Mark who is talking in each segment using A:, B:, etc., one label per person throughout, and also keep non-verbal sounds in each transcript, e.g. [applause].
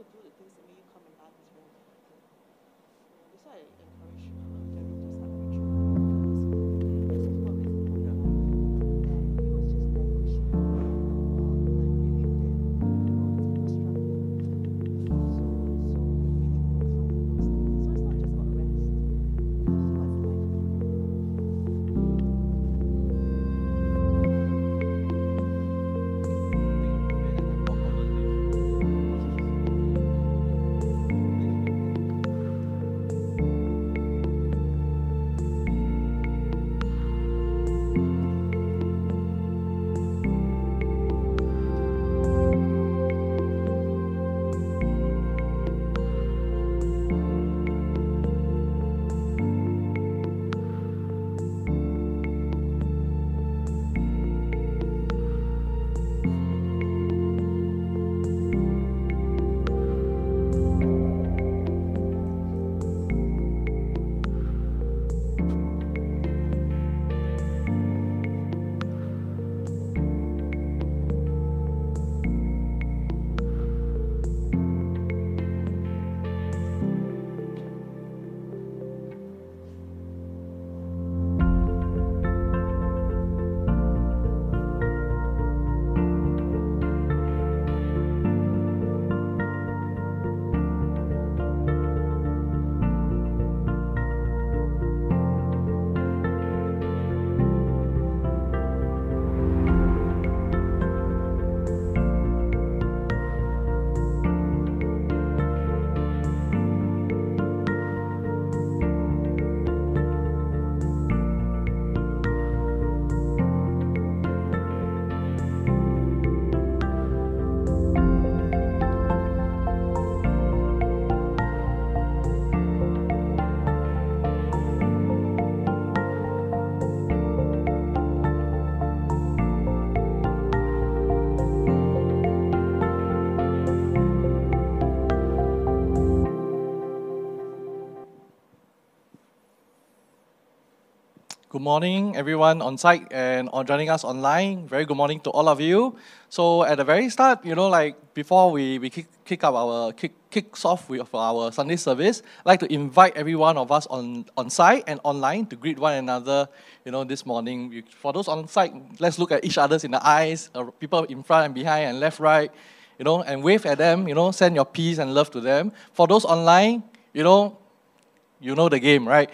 A: to do the things that make you come alive is very important. Yeah, that's why I encourage uh,
B: morning, everyone on site and on joining us online. Very good morning to all of you. So at the very start, you know, like before we, we kick, kick up our kick kicks off with our Sunday service, I'd like to invite every one of us on, on site and online to greet one another, you know, this morning. For those on site, let's look at each other's in the eyes, uh, people in front and behind and left, right, you know, and wave at them, you know, send your peace and love to them. For those online, you know, you know the game, right?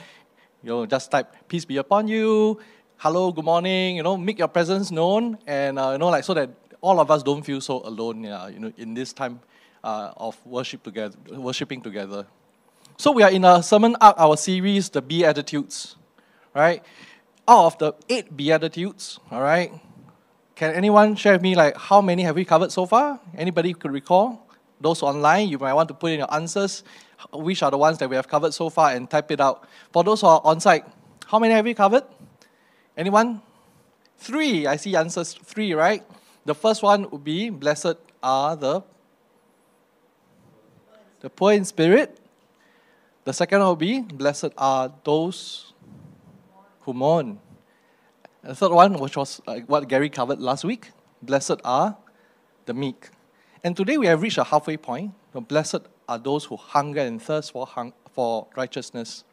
B: You know, just type peace be upon you, hello, good morning. You know, make your presence known, and uh, you know, like so that all of us don't feel so alone. Yeah, you know, in this time uh, of worship together, worshiping together. So we are in a sermon arc, our series, the Beatitudes, right? Out of the eight Beatitudes, all right. Can anyone share with me like how many have we covered so far? Anybody could recall? Those online, you might want to put in your answers. Which are the ones that we have covered so far and type it out. For those who are on site, how many have we covered? Anyone? Three. I see answers three, right? The first one would be blessed are the the poor in spirit. The second one will be blessed are those who mourn. The third one, which was uh, what Gary covered last week, blessed are the meek. And today we have reached a halfway point. The blessed are those who hunger and thirst for, hung- for righteousness.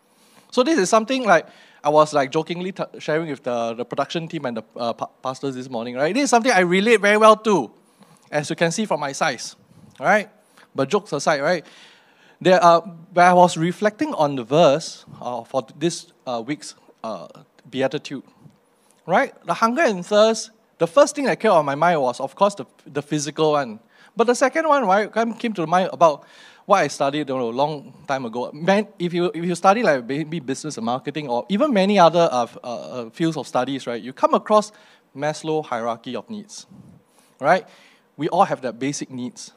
B: So this is something like I was like jokingly t- sharing with the, the production team and the uh, pa- pastors this morning, right? This is something I relate very well to, as you can see from my size, right? But jokes aside, right? There when I was reflecting on the verse uh, for this uh, week's uh, beatitude, right? The hunger and thirst, the first thing that came on my mind was, of course, the, the physical one. But the second one, right, came to mind about what I studied you know, a long time ago. Man, if you, if you study like maybe business and marketing or even many other uh, uh, uh, fields of studies, right, you come across Maslow hierarchy of needs, right? We all have that basic needs.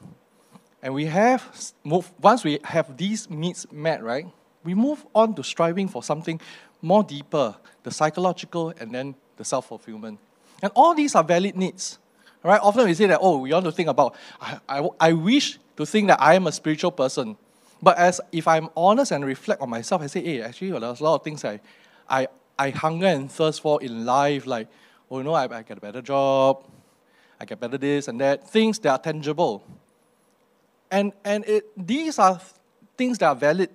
B: And we have, once we have these needs met, right, we move on to striving for something more deeper, the psychological and then the self fulfillment. And all these are valid needs. Right? Often we say that, oh, we want to think about, I, I, I wish to think that I am a spiritual person. But as if I'm honest and reflect on myself, I say, hey, actually, there's a lot of things I, I, I hunger and thirst for in life, like, oh, you know, I, I get a better job, I get better this and that, things that are tangible. And, and it, these are things that are valid,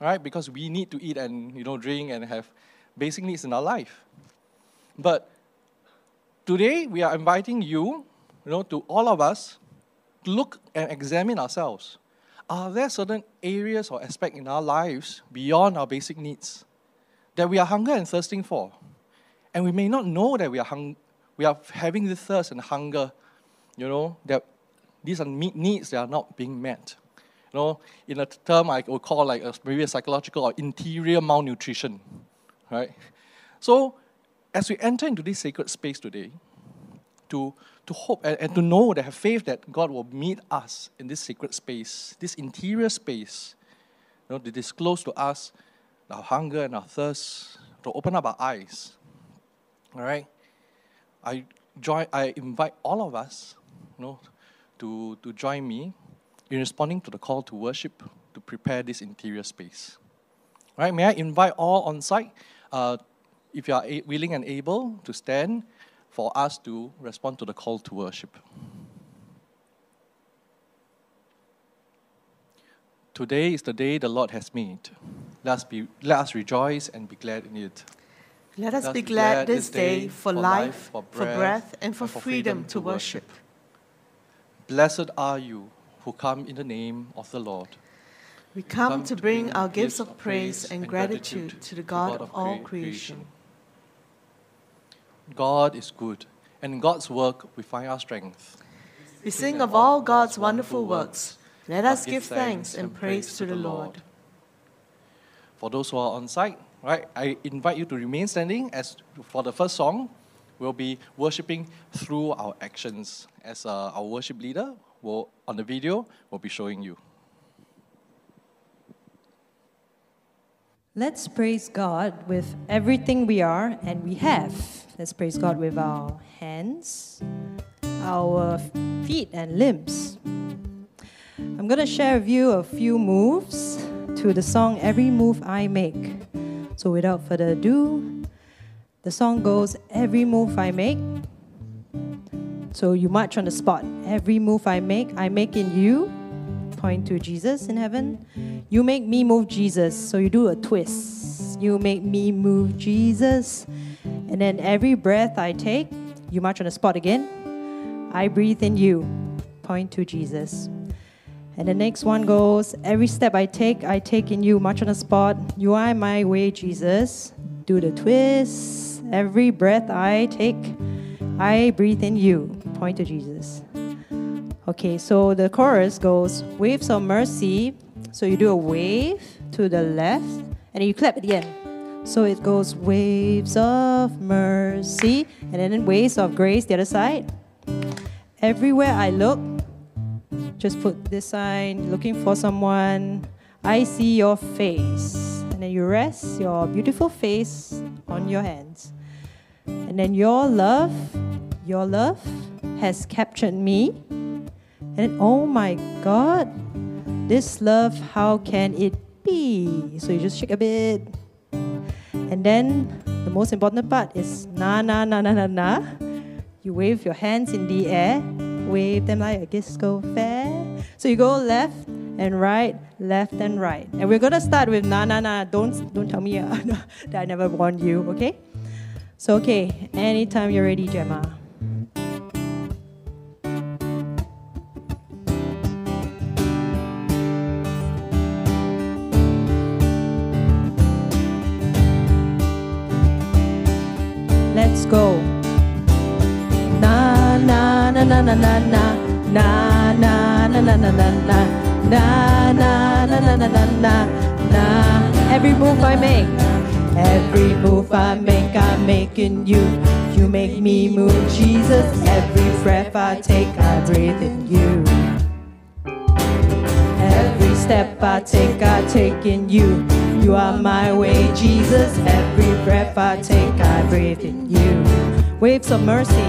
B: right? Because we need to eat and you know, drink and have basic needs in our life. But today we are inviting you, you know, to all of us to look and examine ourselves. Are there certain areas or aspects in our lives beyond our basic needs that we are hunger and thirsting for? And we may not know that we are, hung- we are having this thirst and hunger, you know, that these are needs that are not being met. You know, in a term I would call like a, maybe a psychological or interior malnutrition, right? So, as we enter into this sacred space today, to, to hope and, and to know that have faith that God will meet us in this sacred space, this interior space, you know, to disclose to us our hunger and our thirst, to open up our eyes. All right? I join I invite all of us, you know, to, to join me in responding to the call to worship to prepare this interior space. All right, may I invite all on site, uh, if you are willing and able, to stand for us to respond to the call to worship. Today is the day the Lord has made. Let us, be, let us rejoice and be glad in it.
A: Let us
B: Let us
A: be glad this day for life, for
B: breath,
A: breath, and for
B: and for
A: freedom
B: freedom
A: to
B: to
A: worship.
B: Blessed are you who come in the name of the Lord.
A: We come to bring our gifts of praise and gratitude to the God of all creation.
B: God is good, and in God's work we find our strength.
A: We sing of all God's wonderful works. Let us give thanks and praise to the Lord.
B: For those who are on site, right, I invite you to remain standing as for the first song, we'll be worshiping through our actions. As uh, our worship leader will on the video will be showing you.
C: Let's praise God with everything we are and we have. Let's praise God with our hands, our feet, and limbs. I'm going to share with you a few moves to the song Every Move I Make. So, without further ado, the song goes Every Move I Make. So, you march on the spot. Every move I make, I make in you. Point to Jesus in heaven. You make me move Jesus. So you do a twist. You make me move Jesus. And then every breath I take, you march on the spot again. I breathe in you. Point to Jesus. And the next one goes, every step I take, I take in you. March on the spot. You are my way, Jesus. Do the twist. Every breath I take, I breathe in you. Point to Jesus. Okay, so the chorus goes waves of mercy. So you do a wave to the left and you clap at the end. So it goes waves of mercy and then waves of grace the other side. Everywhere I look, just put this sign looking for someone. I see your face. And then you rest your beautiful face on your hands. And then your love, your love has captured me. And oh my God, this love, how can it be? So you just shake a bit. And then the most important part is na na na na na na. You wave your hands in the air, wave them like a disco fair. So you go left and right, left and right. And we're gonna start with na na na. Don't don't tell me uh, [laughs] that I never warned you, okay? So okay, anytime you're ready, Gemma. Na na na na na na na na na na na na na na na na na Every move I make, every move I make, I'm making you. You make me move, Jesus. Every breath I take, I breathe in you. Every step I take, I take in you. You are my way, Jesus. Every breath I take, I breathe in you. Waves of mercy,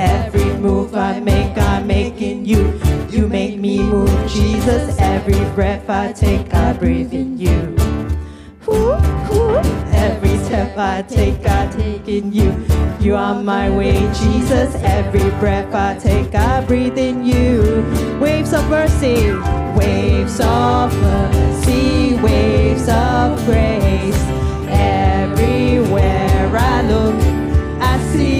C: every move I make I'm making you you make me move Jesus every breath I take I breathe in you. Every step I take, I take in you. You are my way, Jesus. Every breath I take, I breathe in you. Waves of mercy, waves of mercy, waves of grace. Everywhere I look, I see.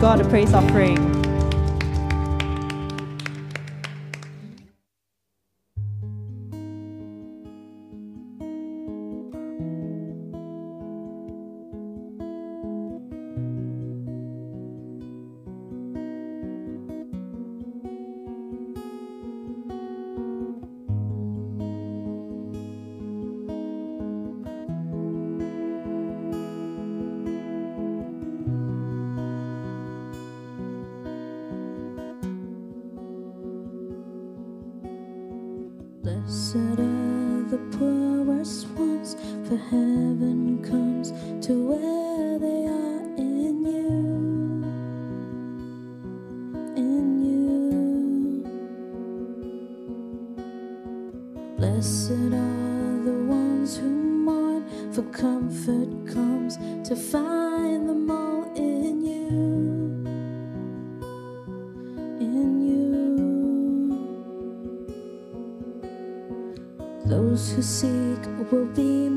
C: God a praise offering.
D: For heaven comes to where they are in you. In you. Blessed are the ones who mourn, for comfort comes to find them all in you. In you. Those who seek will be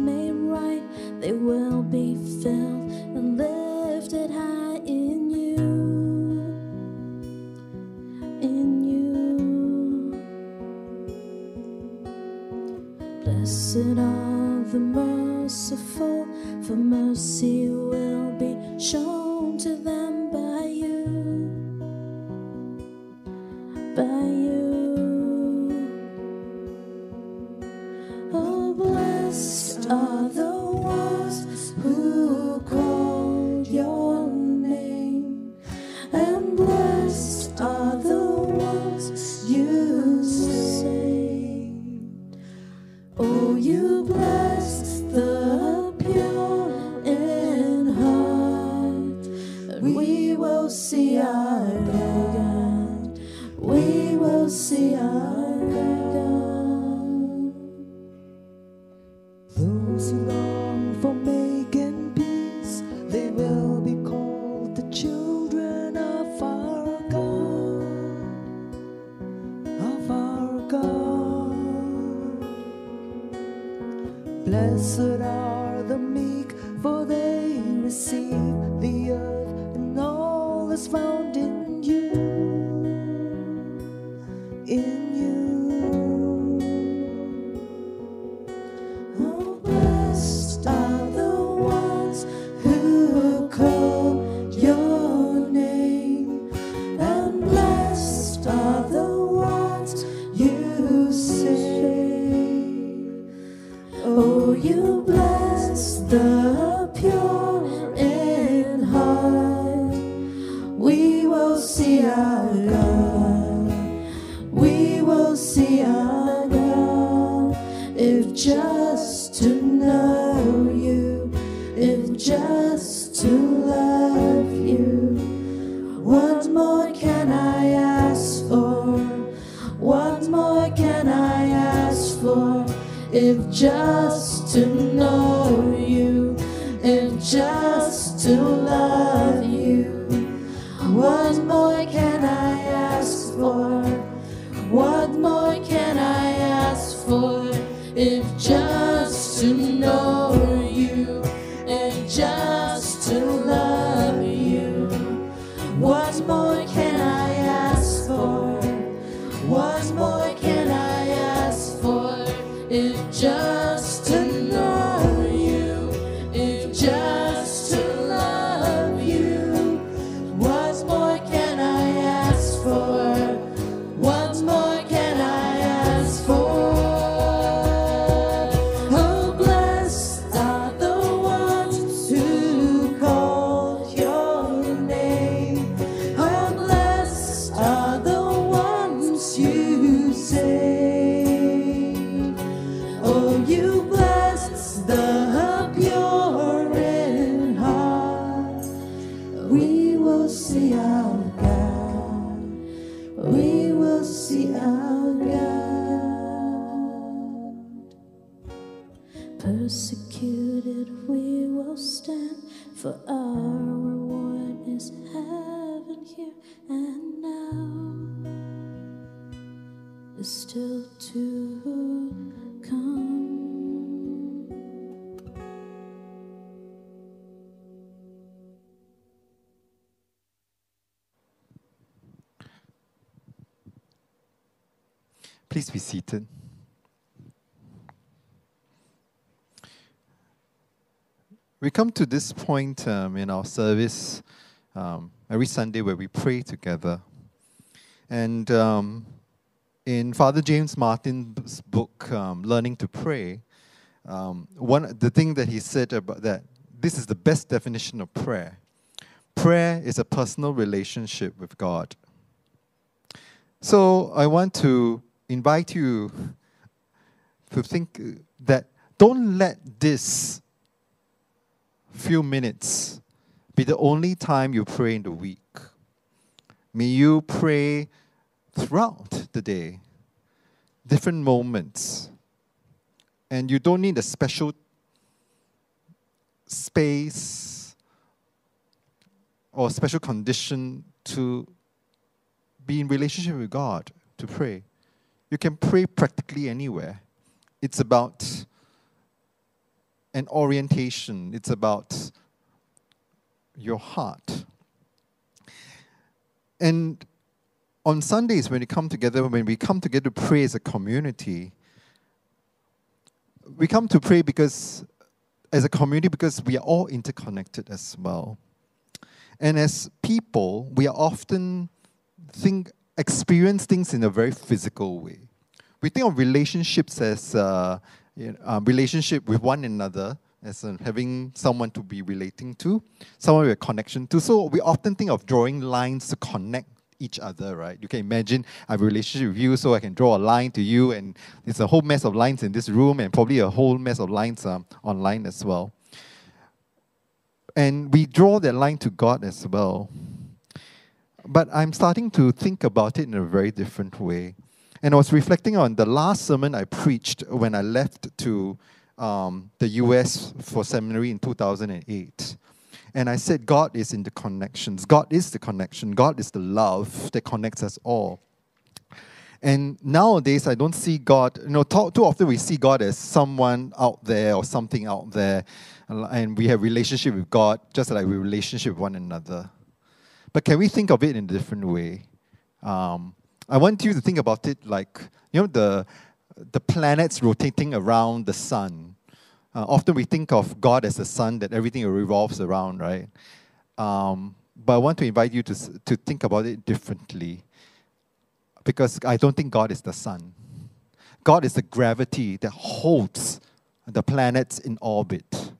D: We come
E: to this point um, in our service um, every Sunday where we pray together. And um, in Father James Martin's book, um, Learning to Pray, um, one the thing that he said about that this is the best definition of prayer. Prayer is a personal relationship with God. So I want to invite you to think that don't let this few minutes be the only time you pray in the week. May you pray throughout the day, different moments. And you don't need a special space or special condition to be in relationship with God to pray. You can pray practically anywhere. It's about an orientation, it's about your heart. And on Sundays, when we come together, when we come together to pray as a community, we come to pray because, as a community, because we are all interconnected as well. And as people, we are often think experience things in a very physical way. We think of relationships as uh, um, relationship with one another, as in having someone to be relating to, someone with a connection to. So we often think of drawing lines to connect each other, right? You can imagine I have a relationship with you, so I can draw a line to you, and there's a whole mess of lines in this room, and probably a whole mess of lines um, online as well. And we draw that line to God as well. But I'm starting to think about it in a very different way. And I was reflecting on the last sermon I preached when I left to um, the US for seminary in 2008. And I said, God is in the connections. God is the connection. God is the love that connects us all. And nowadays, I don't see God, you know, too, often we see God as someone out there or something out there. And we have relationship with God just like we relationship with one another. But can we think of it in a different way? Um, I want you to think about it like, you know, the, the planets rotating around the sun. Uh, often we think of God as the sun that everything revolves around, right? Um, but I want to invite you to, to think about it differently because I don't think God is the sun. God is the gravity that holds the planets in orbit.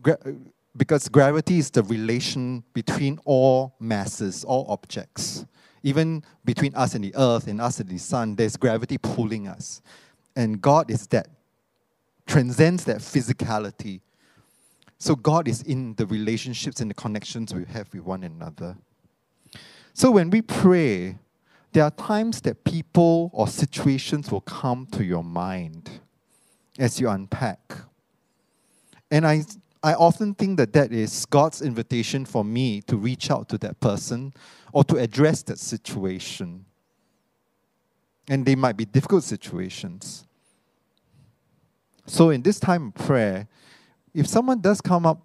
E: Gra- because gravity is the relation between all masses, all objects. Even between us and the earth and us and the sun, there's gravity pulling us. And God is that, transcends that physicality. So God is in the relationships and the connections we have with one another. So when we pray, there are times that people or situations will come to your mind as you unpack. And I, I often think that that is God's invitation for me to reach out to that person or to address that situation. And they might be difficult situations. So, in this time of prayer, if someone does come up,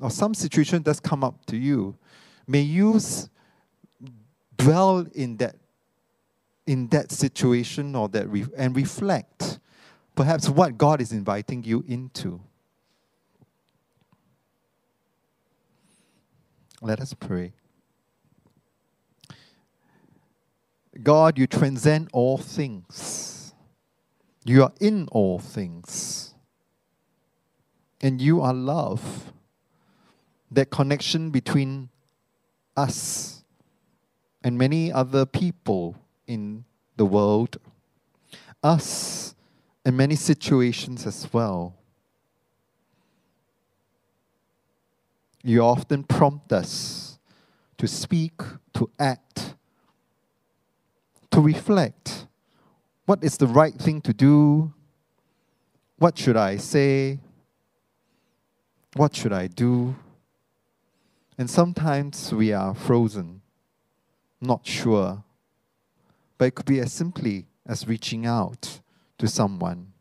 E: or some situation does come up to you, may you dwell in that, in that situation or that re- and reflect perhaps what God is inviting you into. Let us pray. God, you transcend all things. You are in all things. And you are love. That connection between us and many other people in the world, us and many situations as well. You often prompt us to speak, to act, to reflect. What is the right thing to do? What should I say? What should I do? And sometimes we are frozen, not sure. But it could be as simply as reaching out to someone.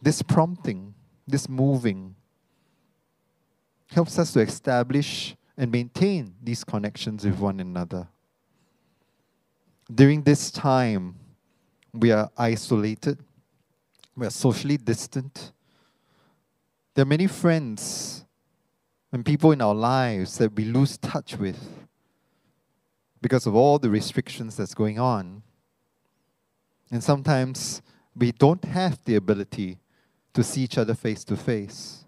E: This prompting, this moving, helps us to establish and maintain these connections with one another. During this time, we are isolated, we are socially distant. There are many friends and people in our lives that we lose touch with because of all the restrictions that's going on. And sometimes we don't have the ability to see each other face to face.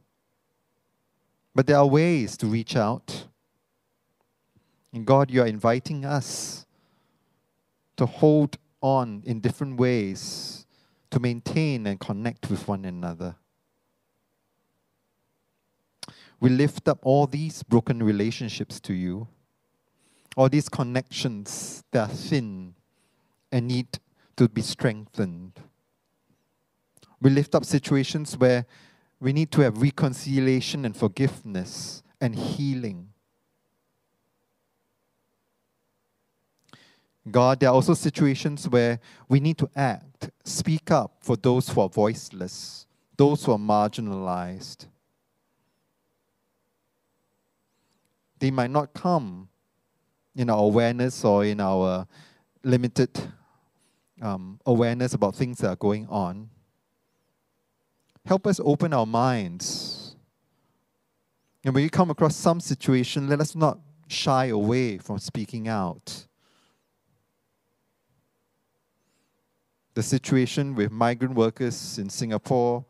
E: But there are ways to reach out. And God, you are inviting us to hold on in different ways to maintain and connect with one another. We lift up all these broken relationships to you, all these connections that are thin and need to be strengthened. We lift up situations where we need to have reconciliation and forgiveness and healing. God, there are also situations where we need to act, speak up for those who are voiceless, those who are marginalized. They might not come in our awareness or in our limited um, awareness about things that are going on. Help us open our minds. And when you come across some situation, let us not shy away from speaking out. The situation with migrant workers in Singapore,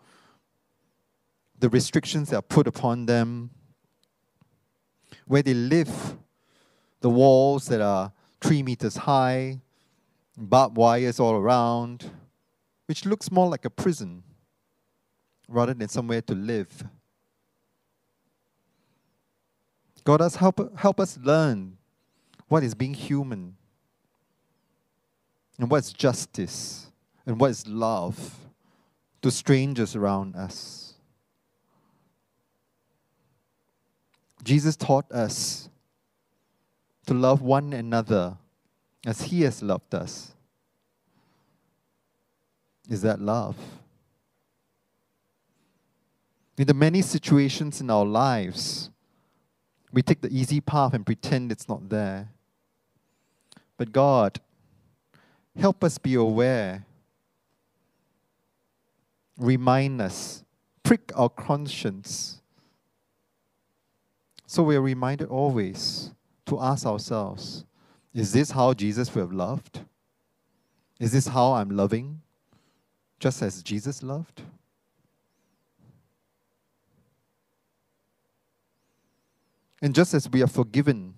E: the restrictions that are put upon them, where they live, the walls that are three meters high, barbed wires all around, which looks more like a prison rather than somewhere to live. God has help, help us learn what is being human and what is justice and what is love to strangers around us. Jesus taught us to love one another as He has loved us. Is that love? In the many situations in our lives, we take the easy path and pretend it's not there. But God, help us be aware. Remind us, prick our conscience. So we are reminded always to ask ourselves is this how Jesus would have loved? Is this how I'm loving? Just as Jesus loved? And just as we are forgiven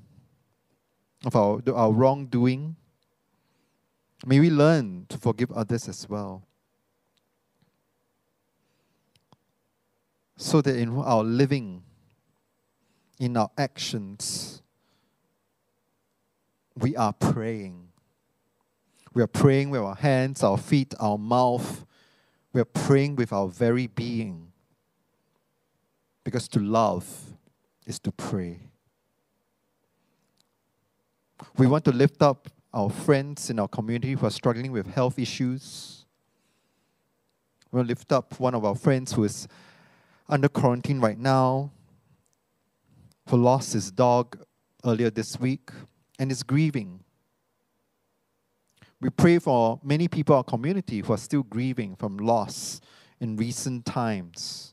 E: of our, our wrongdoing, may we learn to forgive others as well. So that in our living, in our actions, we are praying. We are praying with our hands, our feet, our mouth. We are praying with our very being. Because to love is to pray. We want to lift up our friends in our community who are struggling with health issues. We want to lift up one of our friends who is under quarantine right now, who lost his dog earlier this week and is grieving. We pray for many people in our community who are still grieving from loss in recent times.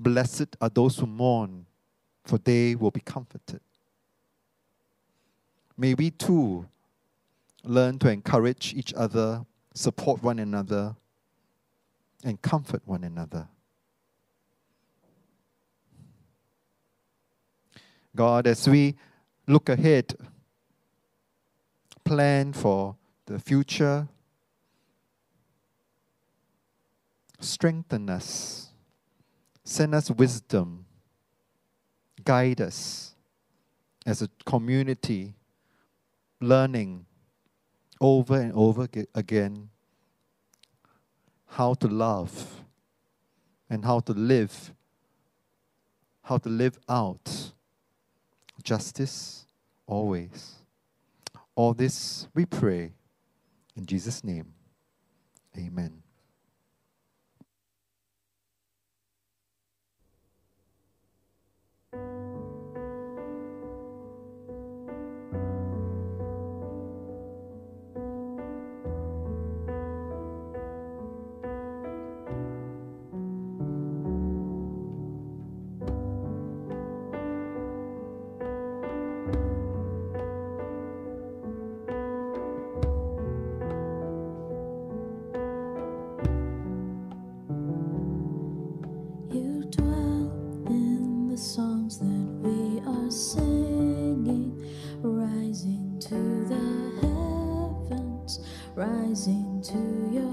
E: Blessed are those who mourn, for they will be comforted. May we too learn to encourage each other, support one another, and comfort one another. God, as we look ahead, plan for the future, strengthen us, send us wisdom, guide us as a community, learning over and over again how to love and how to live, how to live out justice always. All this we pray in Jesus' name. Amen.
D: the songs that we are singing, rising to the heavens, rising to your.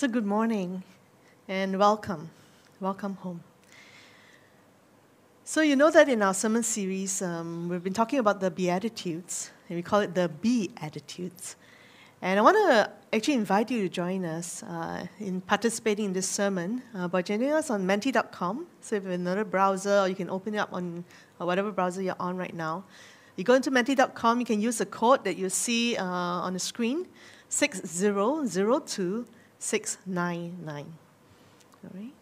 A: So, good morning and welcome. Welcome home. So, you know that in our sermon series, um, we've been talking about the Beatitudes, and we call it the Be Attitudes. And I want to actually invite you to join us uh, in participating in this sermon uh, by joining us on menti.com. So, if you have another browser, or you can open it up on uh, whatever browser you're on right now. You go into menti.com, you can use the code that you see uh, on the screen 6002 699. All right?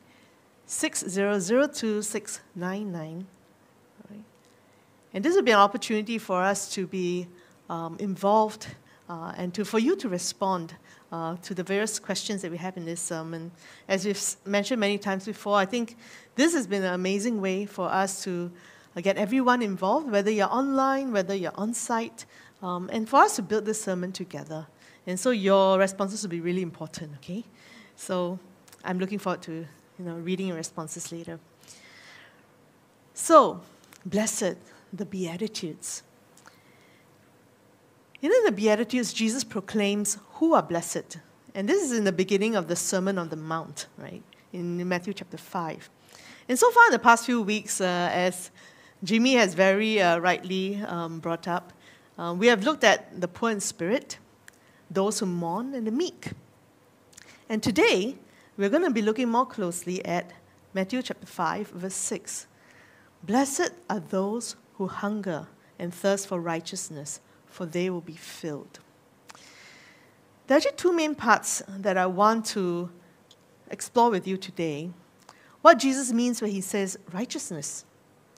A: 6002 699. All right? And this will be an opportunity for us to be um, involved uh, and to, for you to respond uh, to the various questions that we have in this sermon. As we've mentioned many times before, I think this has been an amazing way for us to uh, get everyone involved, whether you're online, whether you're on site, um, and for us to build this sermon together. And so your responses will be really important, okay? So I'm looking forward to you know, reading your responses later. So, blessed, the Beatitudes. You know, in the Beatitudes, Jesus proclaims who are blessed. And this is in the beginning of the Sermon on the Mount, right? In Matthew chapter 5. And so far in the past few weeks, uh, as Jimmy has very uh, rightly um, brought up, uh, we have looked at the poor in spirit, those who mourn, and the meek. And today, we're going to be looking more closely at Matthew chapter 5, verse 6. Blessed are those who hunger and thirst for righteousness, for they will be filled. There are actually two main parts that I want to explore with you today. What Jesus means when he says righteousness.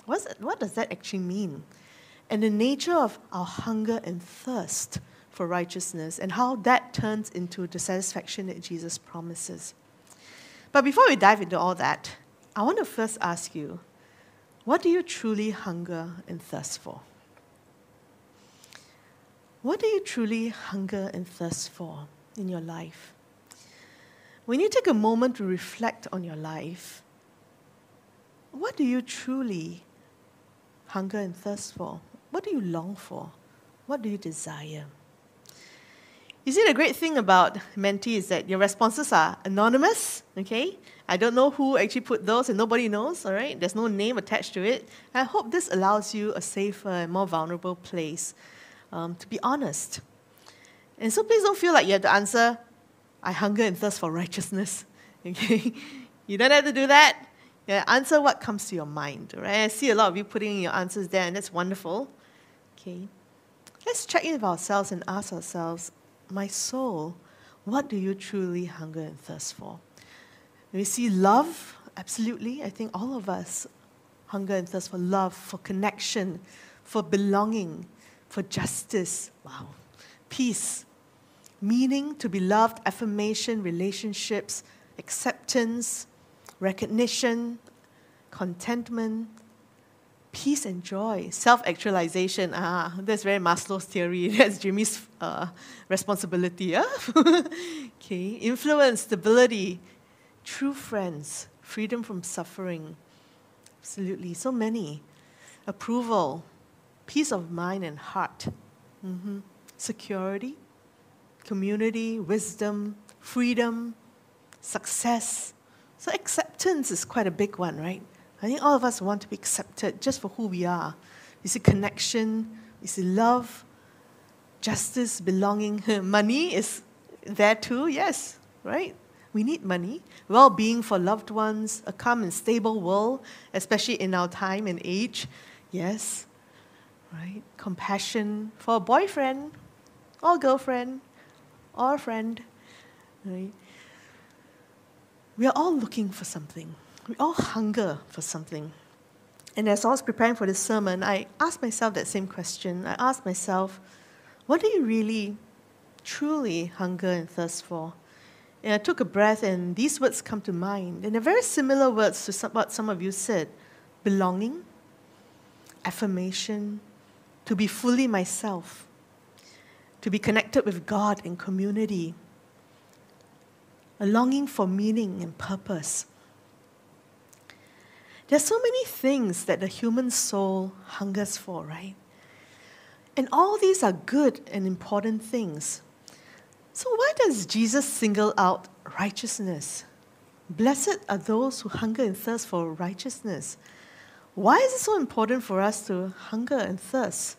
A: What does that actually mean? And the nature of our hunger and thirst for righteousness and how that turns into the satisfaction that Jesus promises. But before we dive into all that, I want to first ask you what do you truly hunger and thirst for? What do you truly hunger and thirst for in your life? When you take a moment to reflect on your life, what do you truly hunger and thirst for? What do you long for? What do you desire? You see, the great thing about Menti is that your responses are anonymous, okay? I don't know who actually put those, and nobody knows, all right? There's no name attached to it. I hope this allows you a safer and more vulnerable place um, to be honest. And so please don't feel like you have to answer, I hunger and thirst for righteousness, [laughs] okay? you don't have to do that. Answer what comes to your mind, right? I see a lot of you putting in your answers there, and that's wonderful, okay? Let's check in with ourselves and ask ourselves, my soul, what do you truly hunger and thirst for? We see love, absolutely. I think all of us hunger and thirst for love, for connection, for belonging, for justice. Wow. Peace, meaning, to be loved, affirmation, relationships, acceptance, recognition, contentment, peace and joy, self actualization. Ah, that's very Maslow's theory. [laughs] That's Jimmy's uh, responsibility. Yeah? [laughs] okay, influence, stability, true friends, freedom from suffering. Absolutely, so many. Approval, peace of mind and heart, Mhm. security, community, wisdom, freedom, success. So, acceptance is quite a big one, right? I think all of us want to be accepted just for who we are. We see connection, we see love, justice, belonging. [laughs] Money is There too, yes, right? We need money, well being for loved ones, a calm and stable world, especially in our time and age, yes, right? Compassion for a boyfriend or girlfriend or friend, right? We are all looking for something. We all hunger for something. And as I was preparing for this sermon, I asked myself that same question. I asked myself, what do you really, truly hunger and thirst for? And I took a breath, and these words come to mind. And they're very similar words to some, what some of you said belonging, affirmation, to be fully myself, to be connected with God and community, a longing for meaning and purpose. There's so many things that the human soul hungers for, right? And all these are good and important things. So, why does Jesus single out righteousness? Blessed are those who hunger and thirst for righteousness. Why is it so important for us to hunger and thirst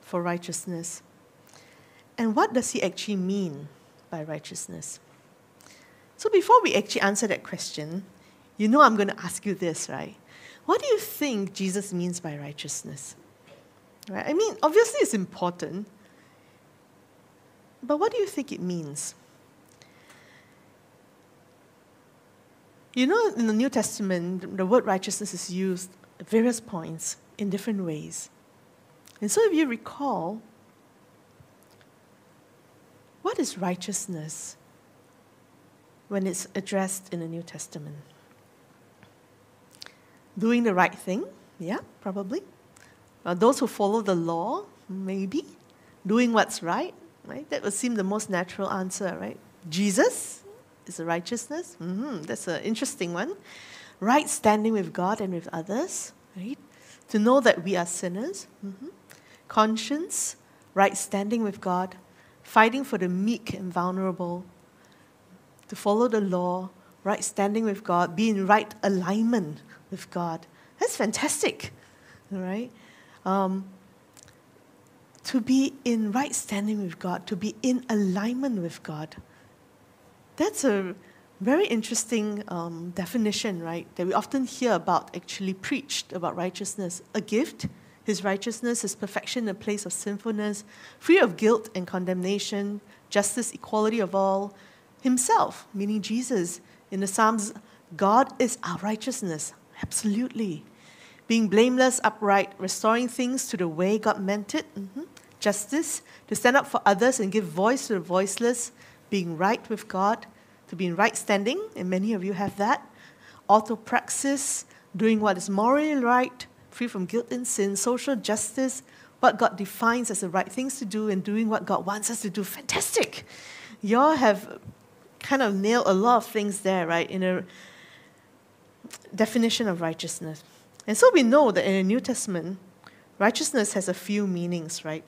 A: for righteousness? And what does he actually mean by righteousness? So, before we actually answer that question, you know I'm going to ask you this, right? What do you think Jesus means by righteousness? Right? I mean, obviously it's important, but what do you think it means? You know, in the New Testament, the word righteousness is used at various points in different ways. And so, if you recall, what is righteousness when it's addressed in the New Testament? Doing the right thing, yeah, probably. Uh, those who follow the law, maybe. Doing what's right, right? That would seem the most natural answer, right? Jesus is a righteousness. Mm-hmm. That's an interesting one. Right standing with God and with others, right? To know that we are sinners. Mm-hmm. Conscience, right standing with God, fighting for the meek and vulnerable, to follow the law, right standing with God, be in right alignment with God. That's fantastic, right? Um, to be in right standing with God, to be in alignment with God. That's a very interesting um, definition, right? That we often hear about, actually preached about righteousness. A gift, His righteousness, His perfection a place of sinfulness, free of guilt and condemnation, justice, equality of all. Himself, meaning Jesus. In the Psalms, God is our righteousness. Absolutely. Being blameless, upright, restoring things to the way God meant it. Mhm. Justice, to stand up for others and give voice to the voiceless. Being right with God, to be in right standing, and many of you have that. Orthopraxis, doing what is morally right, free from guilt and sin. Social justice, what God defines as the right things to do, and doing what God wants us to do. Fantastic. Y'all have kind of nailed a lot of things there, right, in a definition of righteousness. And so we know that in the New Testament, righteousness has a few meanings, right?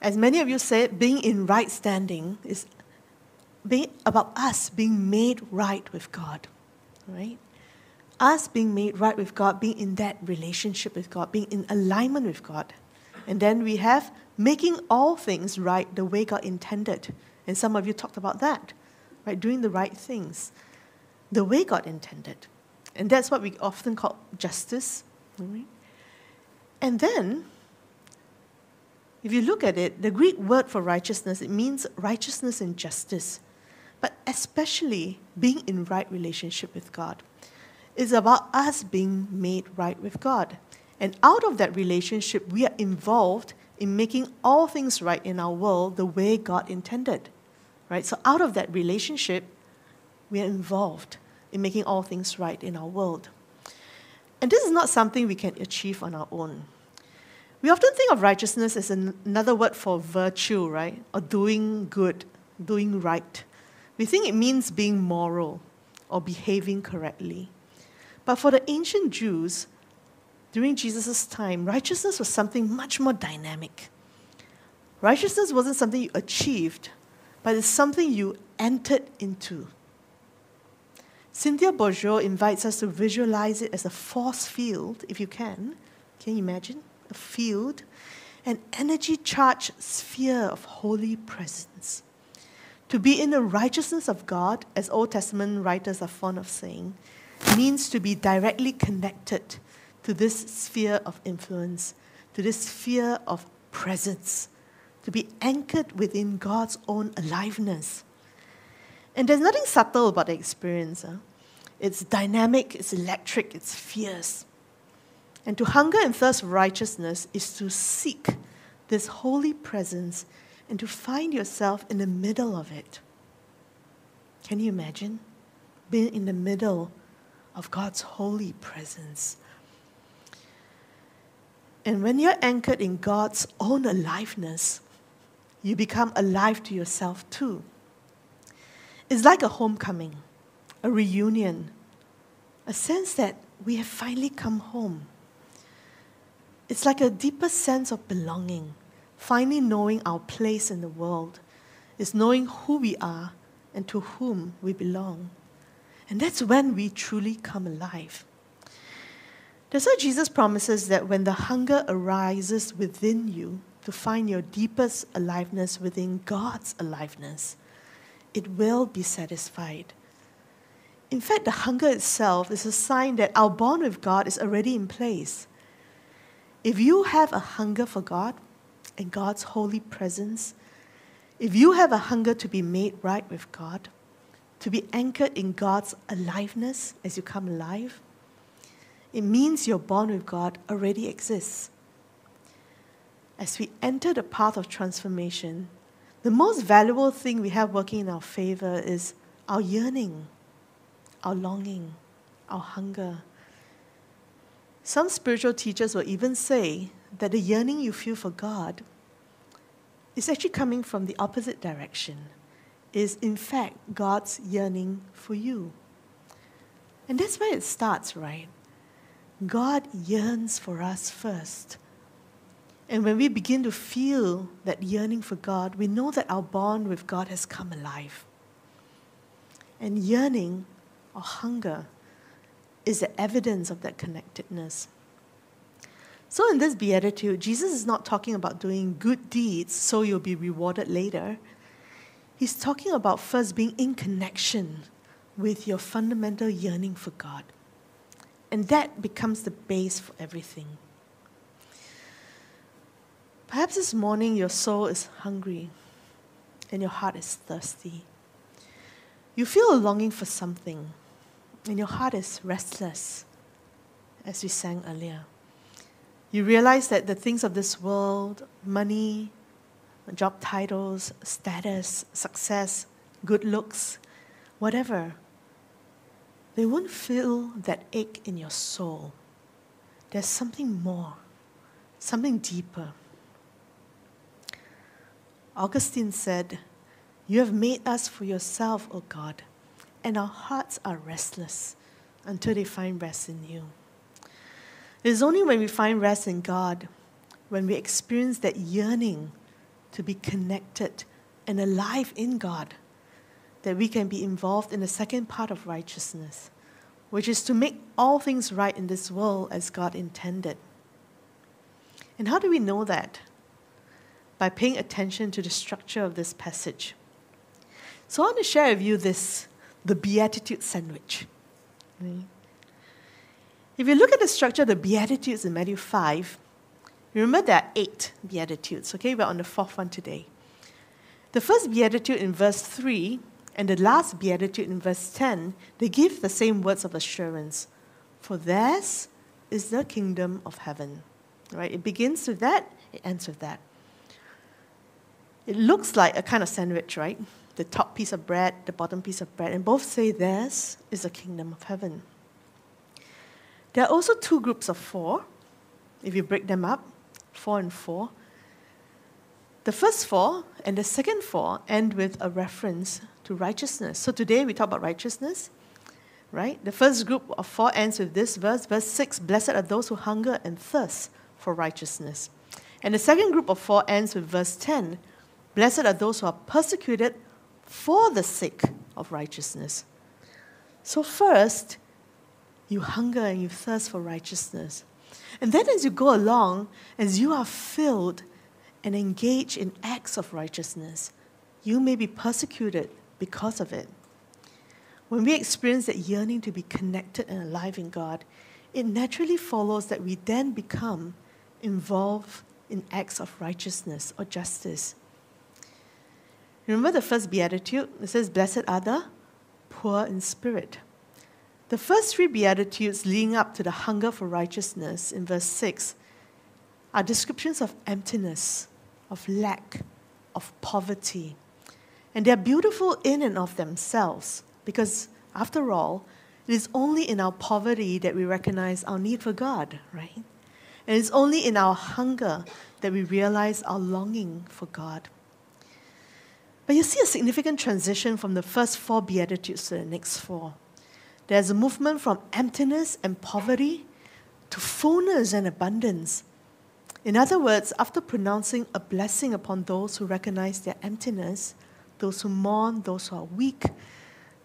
A: As many of you said, being in right standing is being about us being made right with God, right? Us being made right with God, being in that relationship with God, being in alignment with God. And then we have making all things right the way God intended. And some of you talked about that, right? Doing the right things the way God intended. And that's what we often call justice. Right? And then, if you look at it, the Greek word for righteousness, it means righteousness and justice, but especially being in right relationship with God. It's about us being made right with God. And out of that relationship, we are involved in making all things right in our world the way God intended. Right? So out of that relationship, we are involved in making all things right in our world. And this is not something we can achieve on our own. We often think of righteousness as an, another word for virtue, right? Or doing good, doing right. We think it means being moral or behaving correctly. But for the ancient Jews, during Jesus' time, righteousness was something much more dynamic. Righteousness wasn't something you achieved, but it's something you entered into. Cynthia Bourgeault invites us to visualize it as a force field, if you can. Can you imagine? A field. an energy charged sphere of holy presence. To be in the righteousness of God, as Old Testament writers are fond of saying, means to be directly connected to this sphere of influence, to this sphere of presence, to be anchored within God's own aliveness. And there's nothing subtle about the experience. huh? It's dynamic, it's electric, it's fierce. And to hunger and thirst righteousness is to seek this holy presence and to find yourself in the middle of it. Can you imagine being in the middle of God's holy presence? And when you're anchored in God's own aliveness, you become alive to yourself too. It's like a homecoming, a reunion, a sense that we have finally come home. It's like a deeper sense of belonging, finally knowing our place in the world. It's knowing who we are and to whom we belong. And that's when we truly come alive. That's why Jesus promises that when the hunger arises within you to find your deepest aliveness within God's aliveness, it will be satisfied. In fact, the hunger itself is a sign that our bond with God is already in place. If you have a hunger for God and God's holy presence, if you have a hunger to be made right with God, to be anchored in God's aliveness as you come alive, it means your bond with God already exists. As we enter the path of transformation, the most valuable thing we have working in our favor is our yearning, our longing, our hunger. Some spiritual teachers will even say that the yearning you feel for God is actually coming from the opposite direction, is in fact God's yearning for you. And that's where it starts, right? God yearns for us first. And when we begin to feel that yearning for God, we know that our bond with God has come alive. And yearning or hunger is the evidence of that connectedness. So, in this beatitude, Jesus is not talking about doing good deeds so you'll be rewarded later. He's talking about first being in connection with your fundamental yearning for God. And that becomes the base for everything. Perhaps this morning your soul is hungry and your heart is thirsty. You feel a longing for something and your heart is restless, as we sang earlier. You realize that the things of this world, money, job titles, status, success, good looks, whatever, they won't fill that ache in your soul. There's something more, something deeper. Augustine said, You have made us for yourself, O God, and our hearts are restless until they find rest in you. It is only when we find rest in God, when we experience that yearning to be connected and alive in God, that we can be involved in the second part of righteousness, which is to make all things right in this world as God intended. And how do we know that? By paying attention to the structure of this passage. So I want to share with you this the Beatitude sandwich. If you look at the structure of the Beatitudes in Matthew 5, remember there are eight Beatitudes, okay? We're on the fourth one today. The first Beatitude in verse 3 and the last Beatitude in verse 10, they give the same words of assurance. For theirs is the kingdom of heaven. Right? It begins with that, it ends with that. It looks like a kind of sandwich, right? The top piece of bread, the bottom piece of bread, and both say theirs is the kingdom of heaven. There are also two groups of four, if you break them up, four and four. The first four and the second four end with a reference to righteousness. So today we talk about righteousness, right? The first group of four ends with this verse, verse 6 Blessed are those who hunger and thirst for righteousness. And the second group of four ends with verse 10 Blessed are those who are persecuted for the sake of righteousness. So, first, you hunger and you thirst for righteousness. And then, as you go along, as you are filled and engage in acts of righteousness, you may be persecuted because of it. When we experience that yearning to be connected and alive in God, it naturally follows that we then become involved in acts of righteousness or justice. Remember the first beatitude? It says, Blessed are the poor in spirit. The first three beatitudes leading up to the hunger for righteousness in verse 6 are descriptions of emptiness, of lack, of poverty. And they're beautiful in and of themselves because, after all, it is only in our poverty that we recognize our need for God, right? And it's only in our hunger that we realize our longing for God. But you see a significant transition from the first four Beatitudes to the next four. There's a movement from emptiness and poverty to fullness and abundance. In other words, after pronouncing a blessing upon those who recognize their emptiness, those who mourn, those who are weak,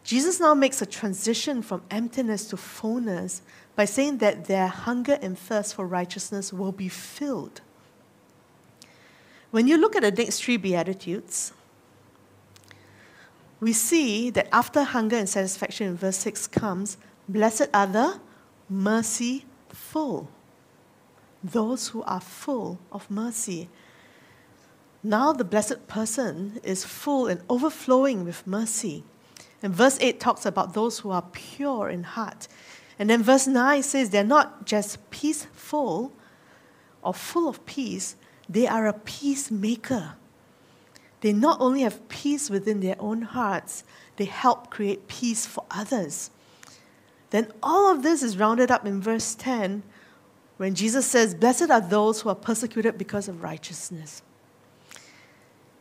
A: Jesus now makes a transition from emptiness to fullness by saying that their hunger and thirst for righteousness will be filled. When you look at the next three Beatitudes, we see that after hunger and satisfaction in verse 6 comes, blessed are the merciful, those who are full of mercy. Now the blessed person is full and overflowing with mercy. And verse 8 talks about those who are pure in heart. And then verse 9 says they're not just peaceful or full of peace, they are a peacemaker. They not only have peace within their own hearts, they help create peace for others. Then all of this is rounded up in verse 10 when Jesus says, Blessed are those who are persecuted because of righteousness.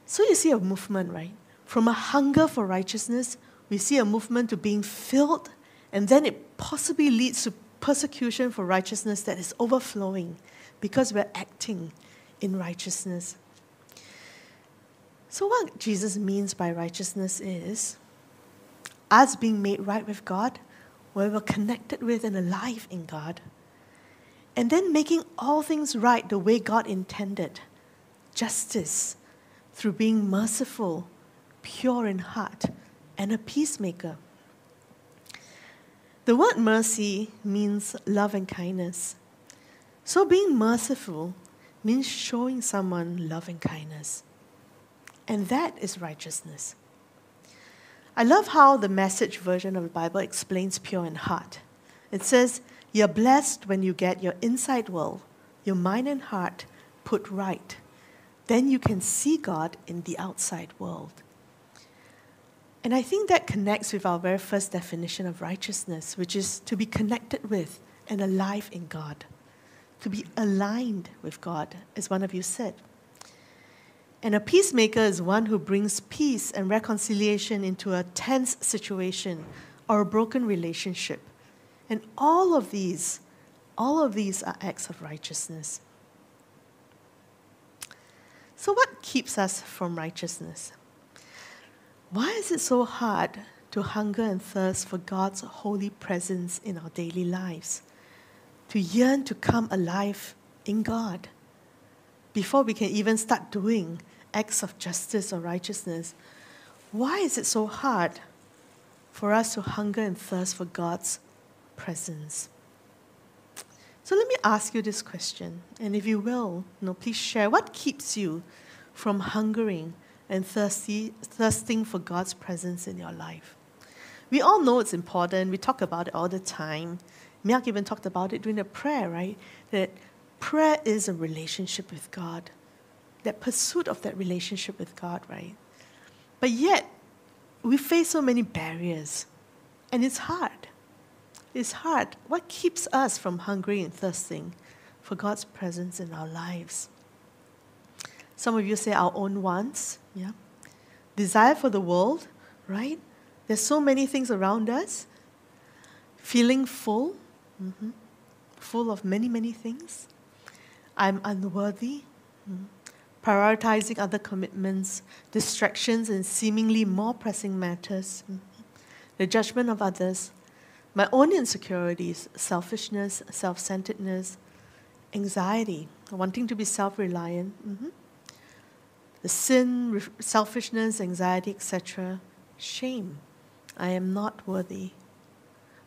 A: So you see a movement, right? From a hunger for righteousness, we see a movement to being filled, and then it possibly leads to persecution for righteousness that is overflowing because we're acting in righteousness. So, what Jesus means by righteousness is us being made right with God, where we're connected with and alive in God, and then making all things right the way God intended justice through being merciful, pure in heart, and a peacemaker. The word mercy means love and kindness. So, being merciful means showing someone love and kindness. And that is righteousness. I love how the message version of the Bible explains pure in heart. It says, You're blessed when you get your inside world, your mind and heart put right. Then you can see God in the outside world. And I think that connects with our very first definition of righteousness, which is to be connected with and alive in God, to be aligned with God, as one of you said. And a peacemaker is one who brings peace and reconciliation into a tense situation or a broken relationship. And all of these, all of these are acts of righteousness. So, what keeps us from righteousness? Why is it so hard to hunger and thirst for God's holy presence in our daily lives? To yearn to come alive in God before we can even start doing acts of justice or righteousness. Why is it so hard for us to hunger and thirst for God's presence? So let me ask you this question, and if you will, know, please share what keeps you from hungering and thirsty, thirsting for God's presence in your life. We all know it's important. We talk about it all the time. Miak even talked about it during the prayer, right? That prayer is a relationship with God that pursuit of that relationship with God, right? But yet, we face so many barriers, and it's hard. It's hard. What keeps us from hungering and thirsting for God's presence in our lives? Some of you say our own wants, yeah? Desire for the world, right? There's so many things around us. Feeling full, mm-hmm. full of many, many things. I'm unworthy. Mm-hmm prioritizing other commitments, distractions, and seemingly more pressing matters, mm-hmm. the judgment of others, my own insecurities, selfishness, self centeredness, anxiety, wanting to be self reliant, mm-hmm. the sin, ref- selfishness, anxiety, etc. Shame. I am not worthy.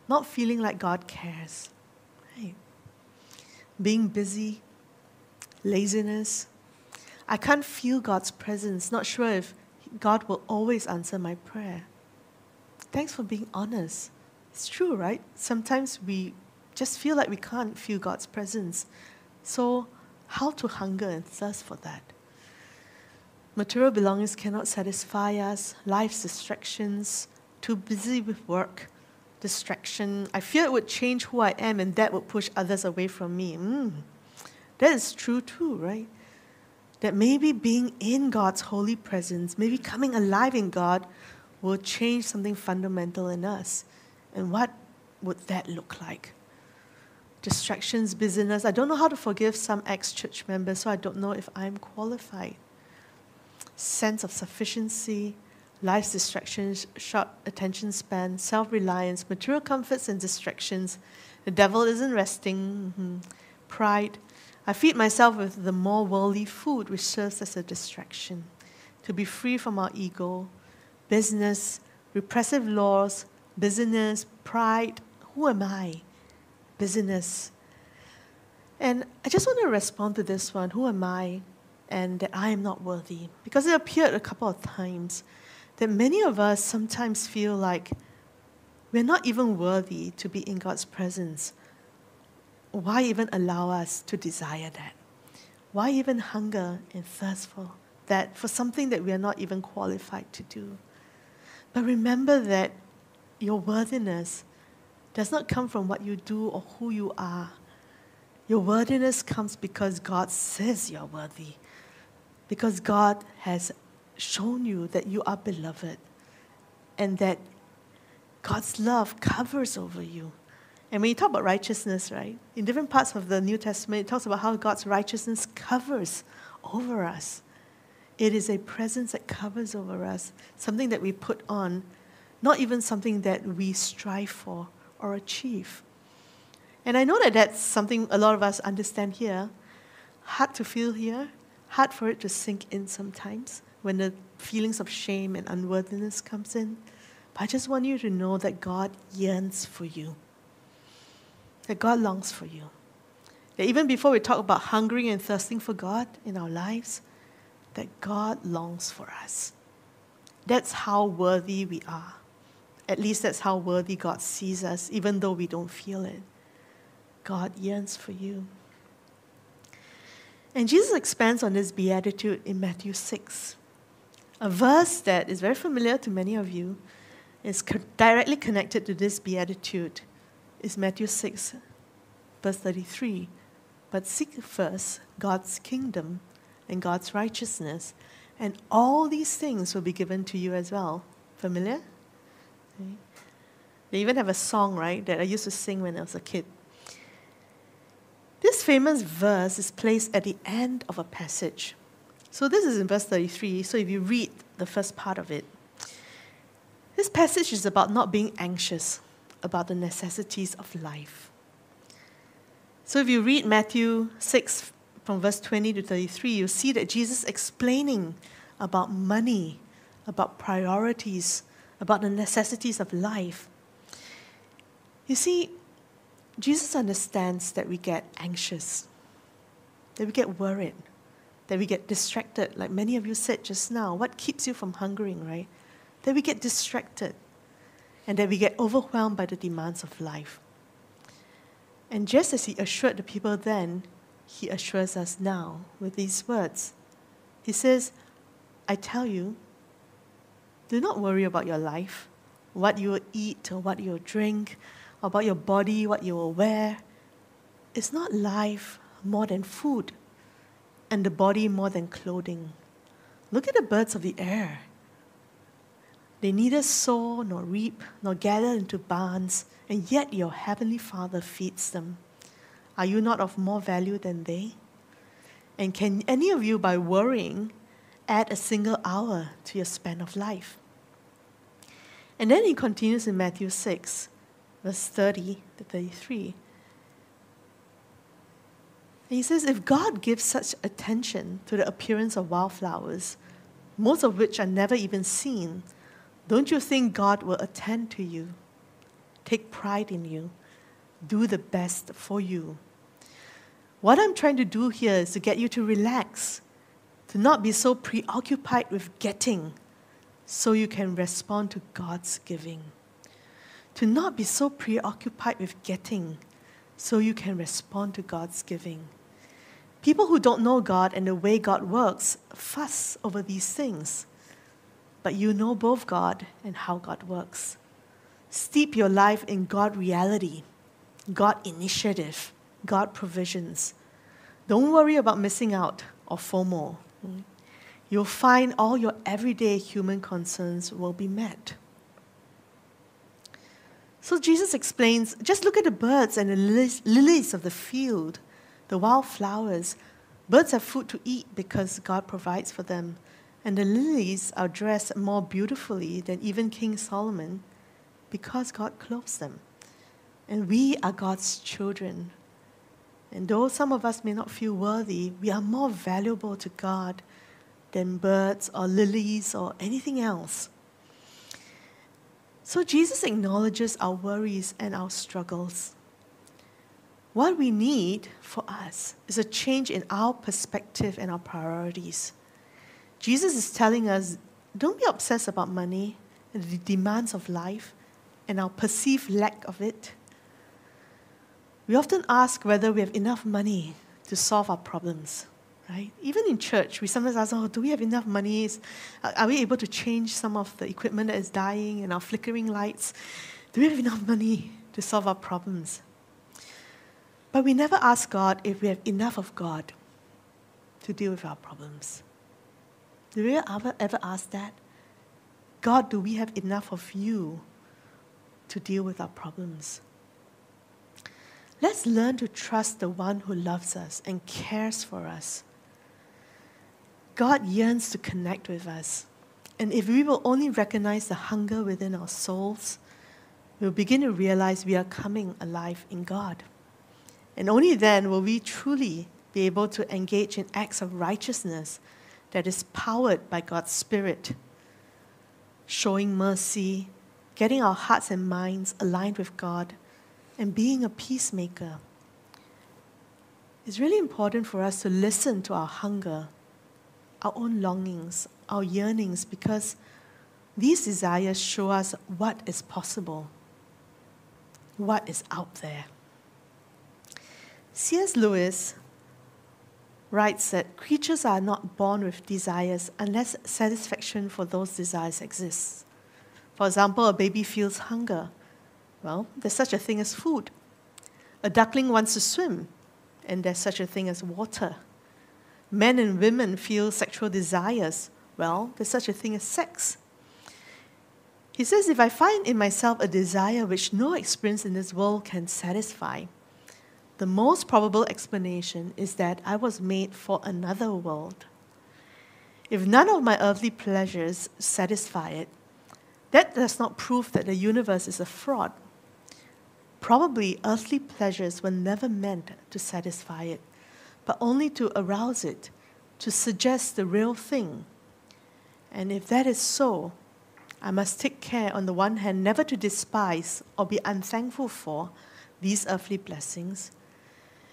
A: Not feeling like God cares. Right? Being busy, laziness. I can't feel God's presence. Not sure if God will always answer my prayer. Thanks for being honest. It's true, right? Sometimes we just feel like we can't feel God's presence. So, how to hunger and thirst for that? Material belongings cannot satisfy us, life's distractions, too busy with work, distraction. I fear it would change who I am and that would push others away from me. Mm. That is true too, right? That maybe being in God's holy presence, maybe coming alive in God, will change something fundamental in us. And what would that look like? Distractions, busyness. I don't know how to forgive some ex church members, so I don't know if I'm qualified. Sense of sufficiency, life's distractions, short attention span, self reliance, material comforts and distractions. The devil isn't resting. mhm. Pride. I feed myself with the more worldly food, which serves as a distraction. To be free from our ego, business, repressive laws, busyness, pride. Who am I? Busyness. And I just want to respond to this one who am I? And that I am not worthy. Because it appeared a couple of times that many of us sometimes feel like we're not even worthy to be in God's presence. Why even allow us to desire that? Why even hunger and thirst for that, for something that we are not even qualified to do? But remember that your worthiness does not come from what you do or who you are. Your worthiness comes because God says you're worthy, because God has shown you that you are beloved and that God's love covers over you. And when you talk about righteousness, right, in different parts of the New Testament, it talks about how God's righteousness covers over us. It is a presence that covers over us, something that we put on, not even something that we strive for or achieve. And I know that that's something a lot of us understand here. Hard to feel here, hard for it to sink in sometimes when the feelings of shame and unworthiness comes in. But I just want you to know that God yearns for you. That God longs for you. That even before we talk about hungering and thirsting for God in our lives, that God longs for us. That's how worthy we are. At least that's how worthy God sees us, even though we don't feel it. God yearns for you. And Jesus expands on this beatitude in Matthew 6. A verse that is very familiar to many of you is co- directly connected to this beatitude is Matthew 6, verse 33. But seek first God's kingdom and God's righteousness, and all these things will be given to you as well. Familiar? Okay. They even have a song, right, that I used to sing when I was a kid. This famous verse is placed at the end of a passage. So this is in verse 33. So if you read the first part of it, this passage is about not being anxious about the necessities of life. So if you read Matthew 6 from verse 20 to 33, you see that Jesus explaining about money, about priorities, about the necessities of life. You see, Jesus understands that we get anxious, that we get worried, that we get distracted, like many of you said just now. What keeps you from hungering, right? That we get distracted and that we get overwhelmed by the demands of life. And just as he assured the people then, he assures us now with these words. He says, I tell you, do not worry about your life, what you will eat or what you will drink, about your body, what you will wear. Is not life more than food, and the body more than clothing? Look at the birds of the air. They neither sow nor reap nor gather into barns, and yet your heavenly Father feeds them. Are you not of more value than they? And can any of you, by worrying, add a single hour to your span of life? And then he continues in Matthew 6, verse 30 to 33. He says, If God gives such attention to the appearance of wildflowers, most of which are never even seen, don't you think God will attend to you, take pride in you, do the best for you? What I'm trying to do here is to get you to relax, to not be so preoccupied with getting, so you can respond to God's giving. To not be so preoccupied with getting, so you can respond to God's giving. People who don't know God and the way God works fuss over these things. But you know both God and how God works. Steep your life in God reality, God initiative, God provisions. Don't worry about missing out or FOMO. You'll find all your everyday human concerns will be met. So Jesus explains just look at the birds and the lilies, of the field, the wildflowers. Birds have food to eat because God provides for them. And the lilies are dressed more beautifully than even King Solomon because God clothes them. And we are God's children. And though some of us may not feel worthy, we are more valuable to God than birds or lilies or anything else. So Jesus acknowledges our worries and our struggles. What we need for us is a change in our perspective and our priorities. Jesus is telling us don't be obsessed about money and the demands of life and our perceived lack of it. We often ask whether we have enough money to solve our problems, right? Even in church, we sometimes ask, oh, do we have enough money? Are we able to change some of the equipment that is dying and our flickering lights? Do we have enough money to solve our problems? But we never ask God if we have enough of God to deal with our problems. Do we ever, ever ask that? God, do we have enough of you to deal with our problems? Let's learn to trust the one who loves us and cares for us. God yearns to connect with us. And if we will only recognize the hunger within our souls, we'll begin to realize we are coming alive in God. And only then will we truly be able to engage in acts of righteousness that is powered by God's Spirit, showing mercy, getting our hearts and minds aligned with God and being a peacemaker. It's really important for us to listen to our hunger, our own longings, our yearnings, because these desires show us what is possible, what is out there. C.S. Lewis writes that creatures are not born with desires unless satisfaction for those desires exists. For example, a baby feels hunger well, there's such a thing as food. A duckling wants to swim, and there's such a thing as water. Men and women feel sexual desires. Well, there's such a thing as sex. He says, if I find in myself a desire which no experience in this world can satisfy, the most probable explanation is that I was made for another world. If none of my earthly pleasures satisfy it, that does not prove that the universe is a fraud. Probably earthly pleasures were never meant to satisfy it, but only to arouse it, to suggest the real thing. And if that is so, I must take care, on the one hand, never to despise or be unthankful for these earthly blessings,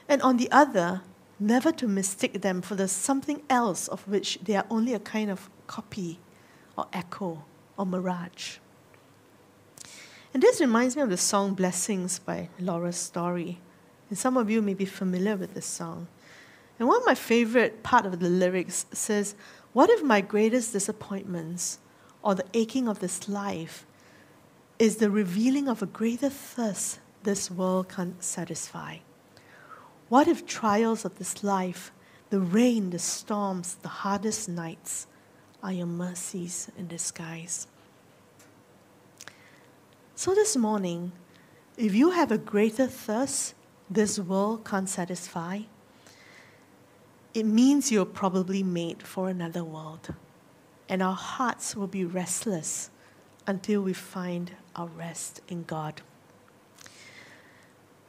A: and on the other, never to mistake them for the something else of which they are only a kind of copy or echo or mirage. And this reminds me of the song Blessings by Laura Story. And some of you may be familiar with this song. And one of my favorite part of the lyrics says, What if my greatest disappointments or the aching of this life is the revealing of a greater thirst this world can't satisfy? What if trials of this life, the rain, the storms, the hardest nights, are your mercies in disguise? So this morning, if you have a greater thirst this world can't satisfy, it means you're probably made for another world. And our hearts will be restless until we find our rest in God.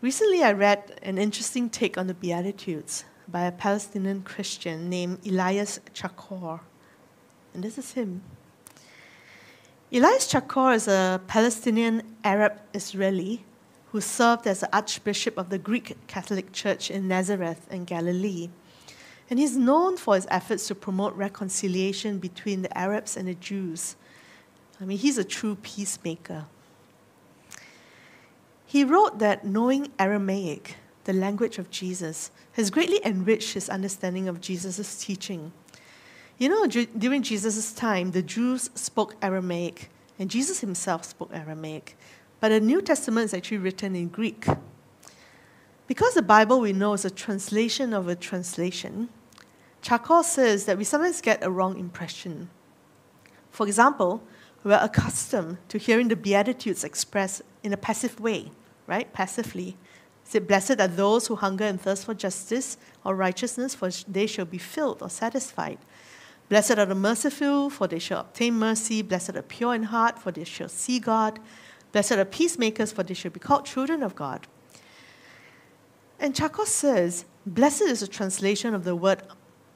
A: Recently, I read an interesting take on the Beatitudes by a Palestinian Christian named Elias Chacour. And this is him. Elias Chacour is a Palestinian Arab Israeli who served as the Archbishop of the Greek Catholic Church in Nazareth and Galilee. And he's known for his efforts to promote reconciliation between the Arabs and the Jews. I mean, he's a true peacemaker. He wrote that knowing Aramaic, the language of Jesus, has greatly enriched his understanding of Jesus' teaching. You know, during Jesus' time, the Jews spoke Aramaic, and Jesus himself spoke Aramaic. But the New Testament is actually written in Greek. Because the Bible we know is a translation of a translation, Chacour says that we sometimes get a wrong impression. For example, we're accustomed to hearing the Beatitudes expressed in a passive way, right? Passively. It blessed are those who hunger and thirst for justice or righteousness, for they shall be filled or satisfied? Blessed are the merciful, for they shall obtain mercy. Blessed are pure in heart, for they shall see God. Blessed are peacemakers, for they shall be called children of God. And Chakos says, blessed is a translation of the word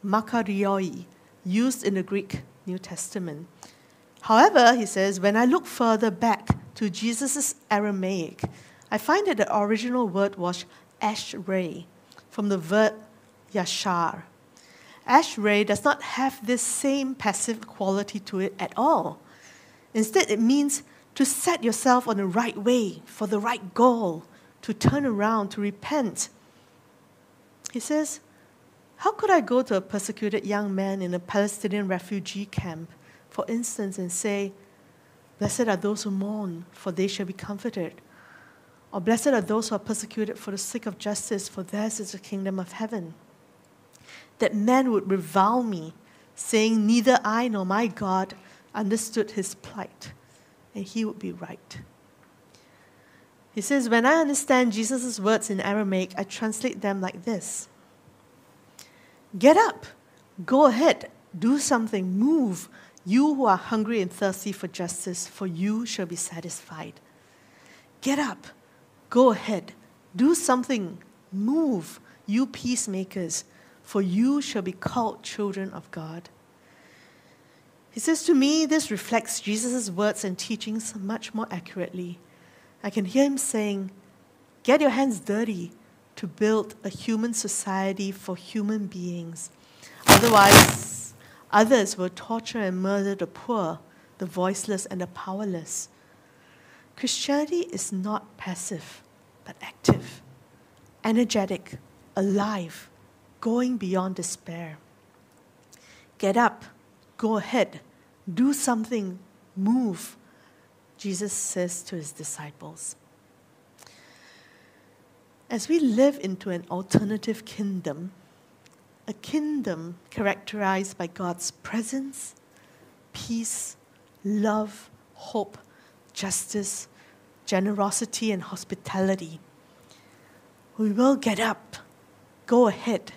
A: makarioi, used in the Greek New Testament. However, he says, when I look further back to Jesus' Aramaic, I find that the original word was ashrei, from the verb yashar. Ashrei does not have this same passive quality to it at all. Instead, it means to set yourself on the right way, for the right goal, to turn around, to repent. He says, How could I go to a persecuted young man in a Palestinian refugee camp, for instance, and say, Blessed are those who mourn, for they shall be comforted? Or blessed are those who are persecuted for the sake of justice, for theirs is the kingdom of heaven. That man would revile me, saying, Neither I nor my God understood his plight, and he would be right. He says, When I understand Jesus' words in Aramaic, I translate them like this Get up, go ahead, do something, move. You who are hungry and thirsty for justice, for you shall be satisfied. Get up, go ahead, do something, move. You peacemakers, for you shall be called children of God. He says to me, this reflects Jesus' words and teachings much more accurately. I can hear him saying, Get your hands dirty to build a human society for human beings. Otherwise, others will torture and murder the poor, the voiceless, and the powerless. Christianity is not passive, but active, energetic, alive, going beyond despair. Get up, go ahead, do something, move, Jesus says to his disciples. As we live into an alternative kingdom, a kingdom characterized by God's presence, peace, love, hope, justice, generosity, and hospitality, we will get up, go ahead,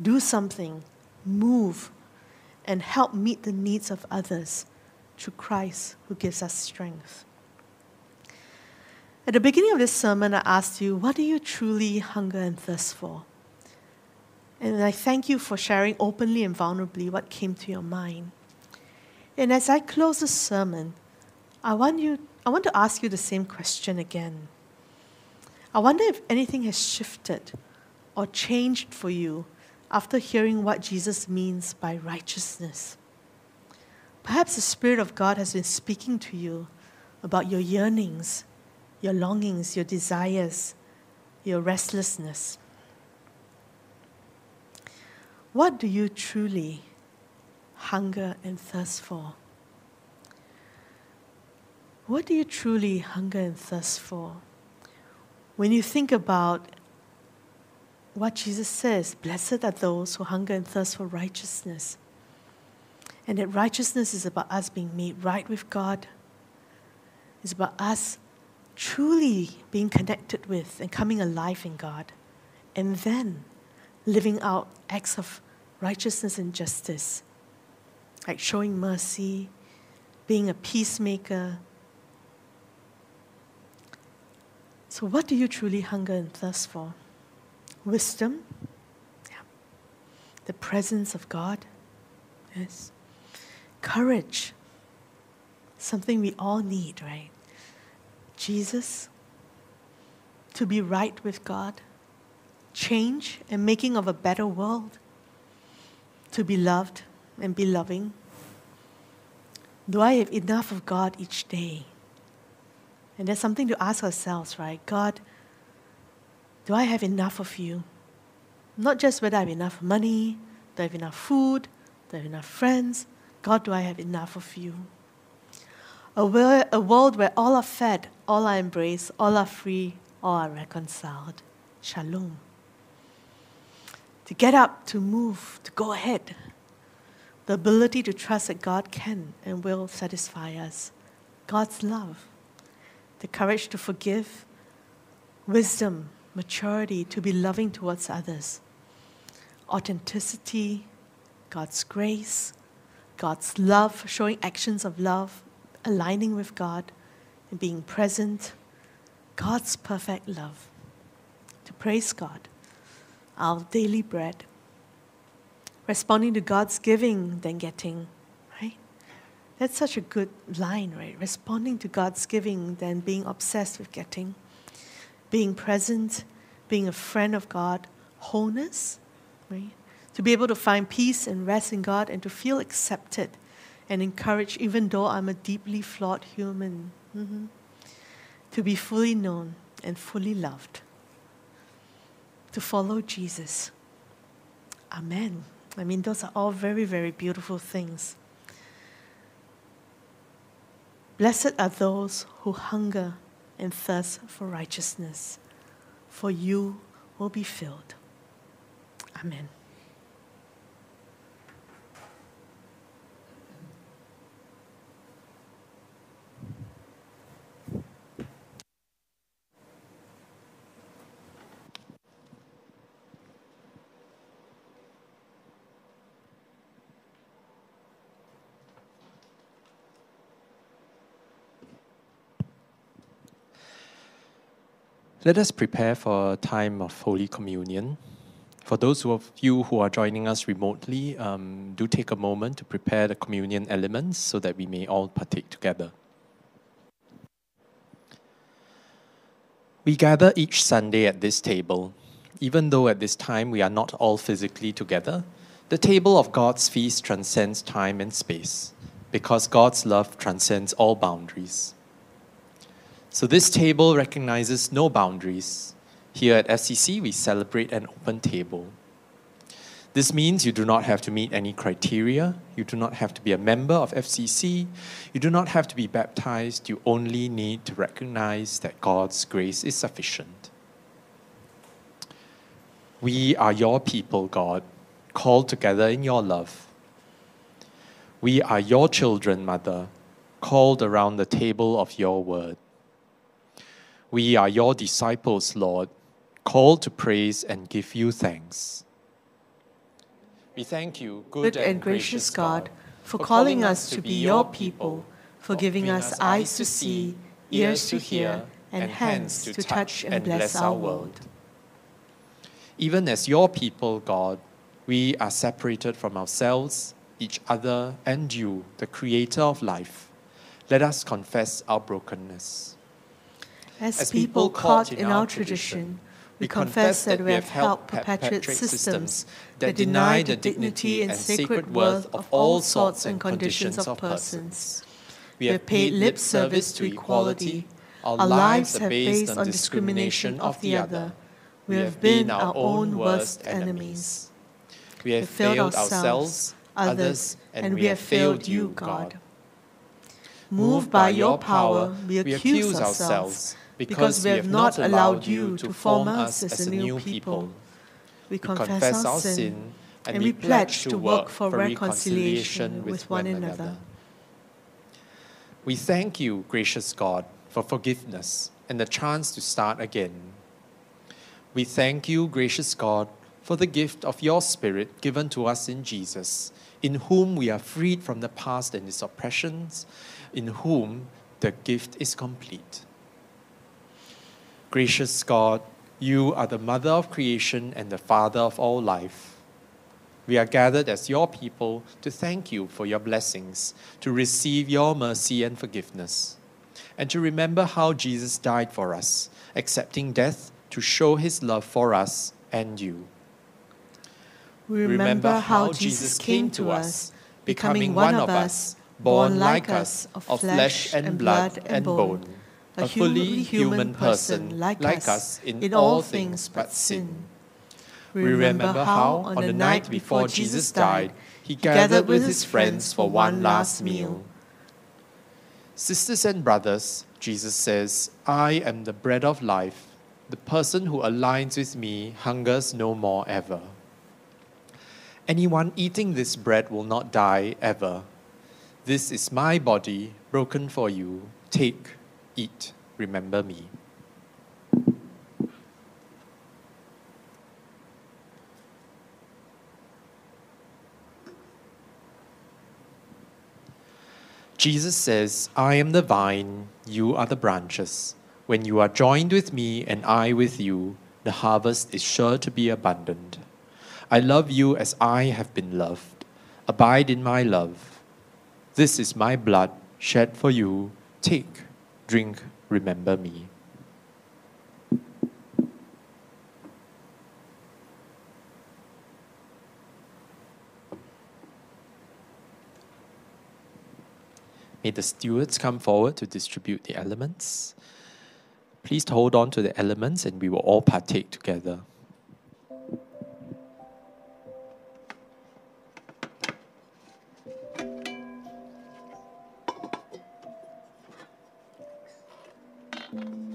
A: do something, move, and help meet the needs of others through Christ who gives us strength. At the beginning of this sermon, I asked you, what do you truly hunger and thirst for? And I thank you for sharing openly and vulnerably what came to your mind. And as I close the sermon, I want, you, I want to ask you the same question again. I wonder if anything has shifted or changed for you after hearing what Jesus means by righteousness. Perhaps the Spirit of God has been speaking to you about your yearnings, your longings, your desires, your restlessness. What do you truly hunger and thirst for? What do you truly hunger and thirst for? When you think about what Jesus says, blessed are those who hunger and thirst for righteousness. And that righteousness is about us being made right with God. It's about us truly being connected with and coming alive in God. And then living out acts of righteousness and justice, like showing mercy, being a peacemaker. So, what do you truly hunger and thirst for? Wisdom? Yeah. The presence of God? Yes Courage. Something we all need, right? Jesus, to be right with God, change and making of a better world, to be loved and be loving. Do I have enough of God each day? And that's something to ask ourselves, right? God, do I have enough of you? Not just whether I have enough money, do I have enough food, do I have enough friends? God, do I have enough of you? A, wor- a world where all are fed, all are embraced, all are free, all are reconciled. Shalom. To get up, to move, to go ahead. The ability to trust that God can and will satisfy us. God's love. The courage to forgive. Wisdom, maturity, to be loving towards others. Authenticity, God's grace, God's love, showing actions of love, aligning with God, and being present. God's perfect love. To praise God, our daily bread. Responding to God's giving, then getting, right? That's such a good line, right? Responding to God's giving, then being obsessed with getting. Being present, being a friend of God, wholeness, right? To be able to find peace and rest in God and to feel accepted and encouraged, even though I'm a deeply flawed human. Mhm. To be fully known and fully loved. To follow Jesus. Amen. I mean, those are all very, very beautiful things. Blessed are those who hunger and thirst for righteousness, for you will be filled. Amen.
F: Let us prepare for a time of Holy Communion. For those of you who are joining us remotely, um, do take a moment to prepare the communion elements so that we may all partake together. We gather each Sunday at this table. Even though at this time we are not all physically together, the table of God's feast transcends time and space because God's love transcends all boundaries. So this table recognizes no boundaries. Here at FCC, we celebrate an open table. This means you do not have to meet any criteria, you do not have to be a member of FCC, you do not have to be baptized, you only need to recognize that God's grace is sufficient. We are your people, God, called together in your love. We are your children, Mother, called around the table of your word. We are your disciples, Lord, called to praise and give you thanks. We thank you, good,
A: Good and gracious God, for calling us to be your people, for giving us eyes to see, ears to hear, and hands to touch and bless our world.
F: Even as your people, God, we are separated from ourselves, each other, and you, the creator of life. Let us confess our brokenness.
A: As people caught in our tradition, we confess that we have helped perpetuate systems that deny the dignity and sacred worth of all sorts and conditions of persons. We have paid lip service to equality. Our lives have based on discrimination of the other. We have been our own worst enemies.
F: We have failed ourselves, others, and we have failed you, God.
A: Moved by your power, we accuse ourselves because we have not allowed you to form us as a new people. We confess our sin and we pledge to work for reconciliation with one another.
F: We thank you, gracious God, for forgiveness and the chance to start again. We thank you, gracious God, for the gift of your Spirit given to us in Jesus, in whom we are freed from the past and its oppressions, in whom the gift is complete. Gracious God, you are the mother of creation and the father of all life. we are gathered as your people to thank you for your blessings, to receive your mercy and forgiveness, and to remember how Jesus died for us, accepting death to show his love for us and you.
A: We remember how Jesus came to us, becoming one of us, born like us, of flesh and blood and bone, a fully human person like us in all things but sin.
F: We remember how, on the night before Jesus died, he gathered with his friends for one last meal. Sisters and brothers, Jesus says, I am the bread of life. The person who aligns with me hungers no more ever. Anyone eating this bread will not die ever. This is my body broken for you. Take, eat, remember me. Jesus says, I am the vine, you are the branches. When you are joined with me and I with you, the harvest is sure to be abundant. I love you as I have been loved. Abide in my love. This is my blood shed for you. Take, drink, remember me. May the stewards come forward to distribute the elements. Please hold on to the elements and we will all partake together. All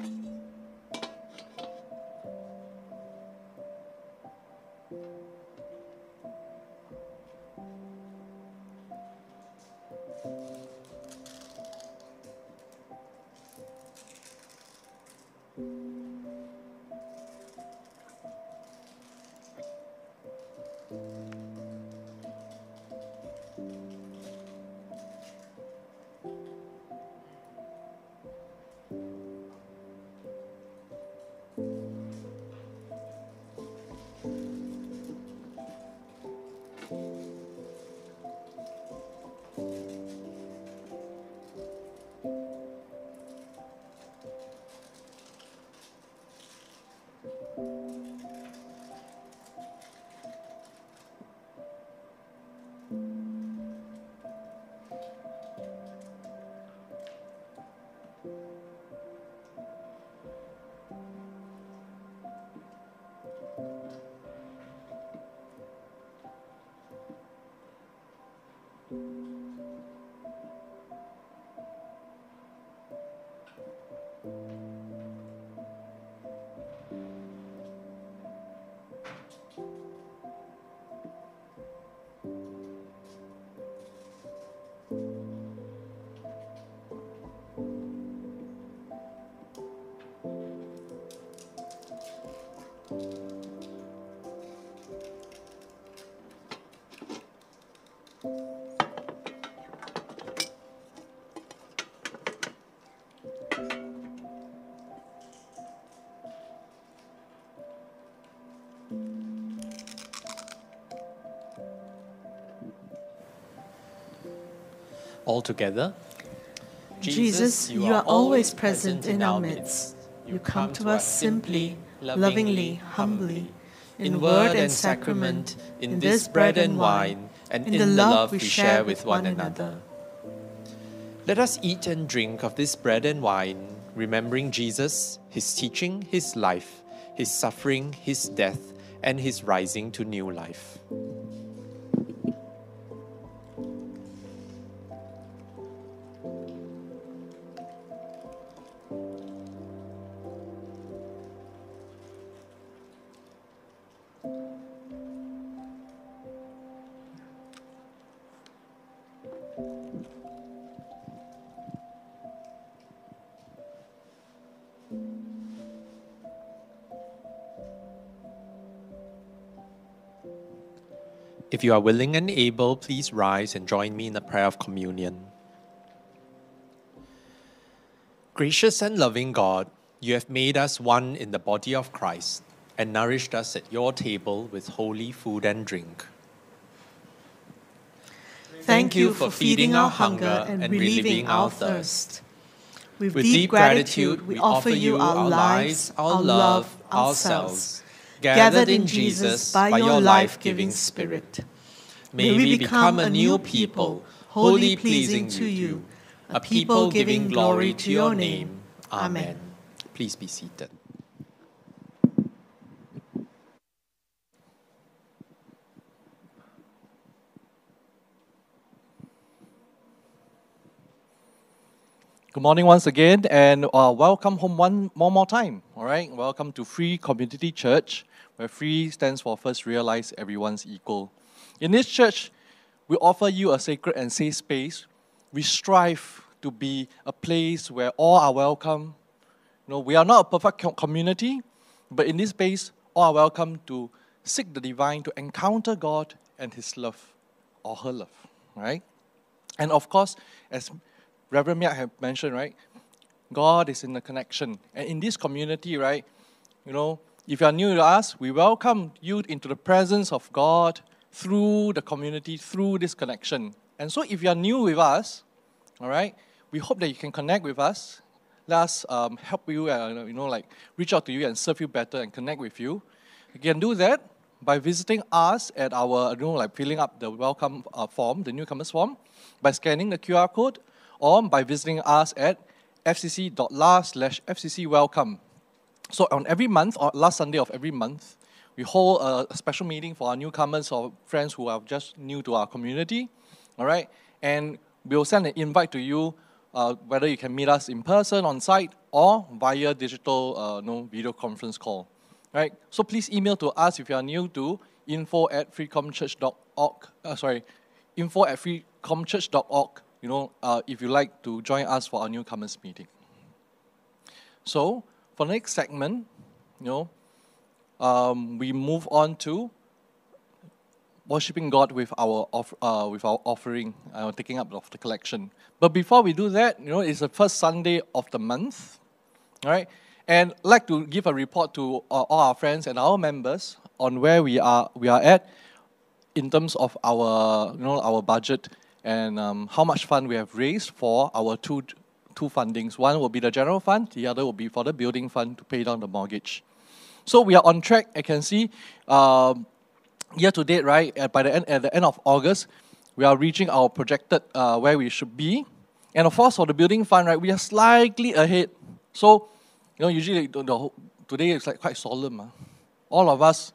F: together.
A: Jesus, you are always present in our midst. You come to us simply, lovingly, humbly, in word and sacrament, in this bread and wine, and in the love we share with one another.
F: Let us eat and drink of this bread and wine, remembering Jesus, his teaching, his life, his suffering, his death, and his rising to new life. You are willing and able, please rise and join me in the prayer of communion. Gracious and loving God, you have made us one in the body of Christ and nourished us at your table with holy food and drink.
A: Thank you for feeding our hunger and relieving our thirst. With deep gratitude, we offer you our lives, our love, ourselves, gathered in Jesus by your life giving Spirit. May we become a new people, wholly pleasing to you, a people giving glory to your name. Amen.
F: Please be seated.
B: Good morning once again, and uh, welcome home one more more time. All right, welcome to Free Community Church, where free stands for first realize everyone's equal. In this church, we offer you a sacred and safe space. We strive to be a place where all are welcome. You know, we are not a perfect community, but in this space, all are welcome to seek the divine, to encounter God and His love or her love. Right, and of course, as Reverend Miak have mentioned, right? God is in the connection. And in this community, right, you know, if you are new to us, we welcome you into the presence of God through the community, through this connection. And so if you are new with us, all right, we hope that you can connect with us. Let us um, help you, uh, you know, like reach out to you and serve you better and connect with you. You can do that by visiting us at our, you know, like filling up the welcome uh, form, the newcomers form, by scanning the QR code, or by visiting us at fcc.la slash fccwelcome. So on every month, or last Sunday of every month, we hold a special meeting for our newcomers or friends who are just new to our community, all right? And we'll send an invite to you, uh, whether you can meet us in person, on site, or via digital uh, no, video conference call, right? So please email to us if you are new to info at freecomchurch.org, uh, sorry, info at freecomchurch.org you know, uh, if you like to join us for our newcomers meeting. So, for the next segment, you know, um, we move on to worshiping God with our off, uh, with our offering, uh, taking up of the collection. But before we do that, you know, it's the first Sunday of the month, all right? And I'd like to give a report to uh, all our friends and our members on where we are we are at in terms of our you know our budget and um, how much fund we have raised for our two, two fundings. One will be the general fund, the other will be for the building fund to pay down the mortgage. So we are on track. I can see um, year to date, right? At, by the end, at the end of August, we are reaching our projected uh, where we should be. And of course, for the building fund, right, we are slightly ahead. So, you know, usually the, the, today it's like quite solemn. Huh? All of us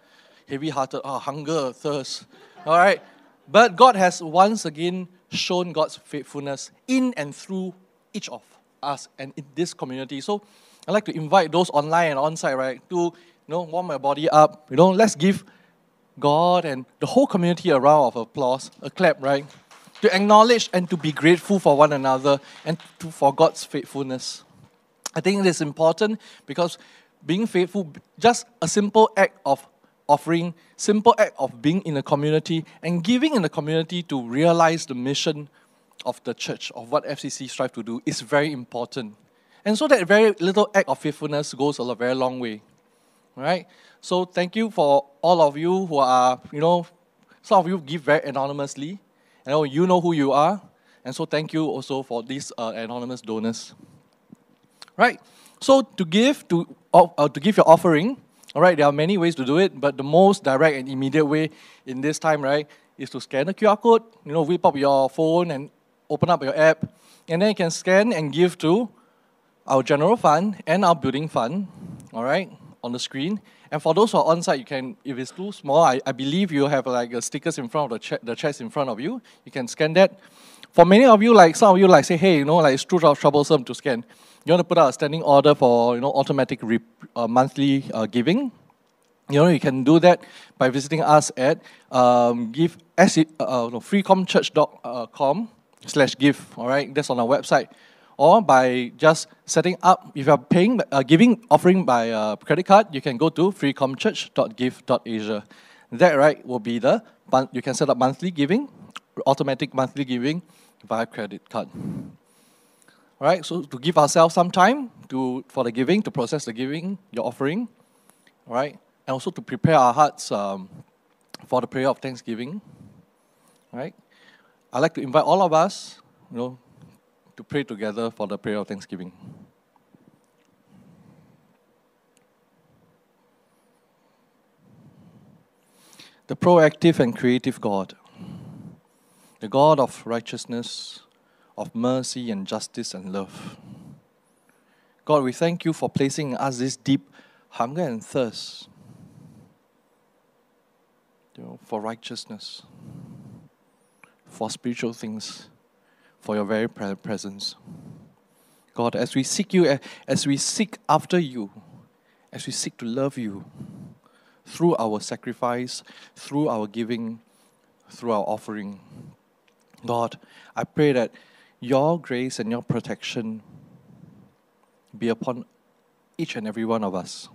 B: heavy-hearted, oh, hunger, thirst. All right, but God has once again shown God's faithfulness in and through each of us and in this community. So I'd like to invite those online and on-site, right, to you know, warm my body up. You know, let's give God and the whole community a round of applause, a clap, right? To acknowledge and to be grateful for one another and to, for God's faithfulness. I think it is important because being faithful, just a simple act of offering, simple act of being in a community and giving in the community to realize the mission of the church, of what FCC strive to do, is very important. And so that very little act of faithfulness goes a very long way. Right? So thank you for all of you who are, you know, some of you give very anonymously. And you know who you are. And so thank you also for these uh, anonymous donors. Right? So to give to uh, to give your offering, all right, there are many ways to do it, but the most direct and immediate way in this time, right, is to scan the QR code. You know, whip up your phone and open up your app, and then you can scan and give to our general fund and our building fund. All right, on the screen. And for those who are on site, you can, if it's too small, I, I believe you have like a stickers in front of the, the chest in front of you. You can scan that. For many of you, like some of you, like say, hey, you know, like it's too troublesome to scan you want to put out a standing order for you know automatic uh, monthly uh, giving, you know you can do that by visiting us at um, give uh, no, freecomchurch.com slash give. All right, that's on our website, or by just setting up. If you are paying uh, giving offering by uh, credit card, you can go to freecomchurch.give.asia. That right will be the you can set up monthly giving, automatic monthly giving via credit card. All right, so to give ourselves some time to, for the giving, to process the giving, your offering, all right, and also to prepare our hearts um, for the prayer of thanksgiving, right? I'd like to invite all of us, you know, to pray together for the prayer of thanksgiving. The proactive and creative God, the God of righteousness, of mercy and justice and love. God, we thank you for placing in us this deep hunger and thirst you know, for righteousness, for spiritual things, for your very presence. God, as we seek you, as we seek after you, as we seek to love you through our sacrifice, through our giving, through our offering, God, I pray that your grace and your protection be upon each and every one of us.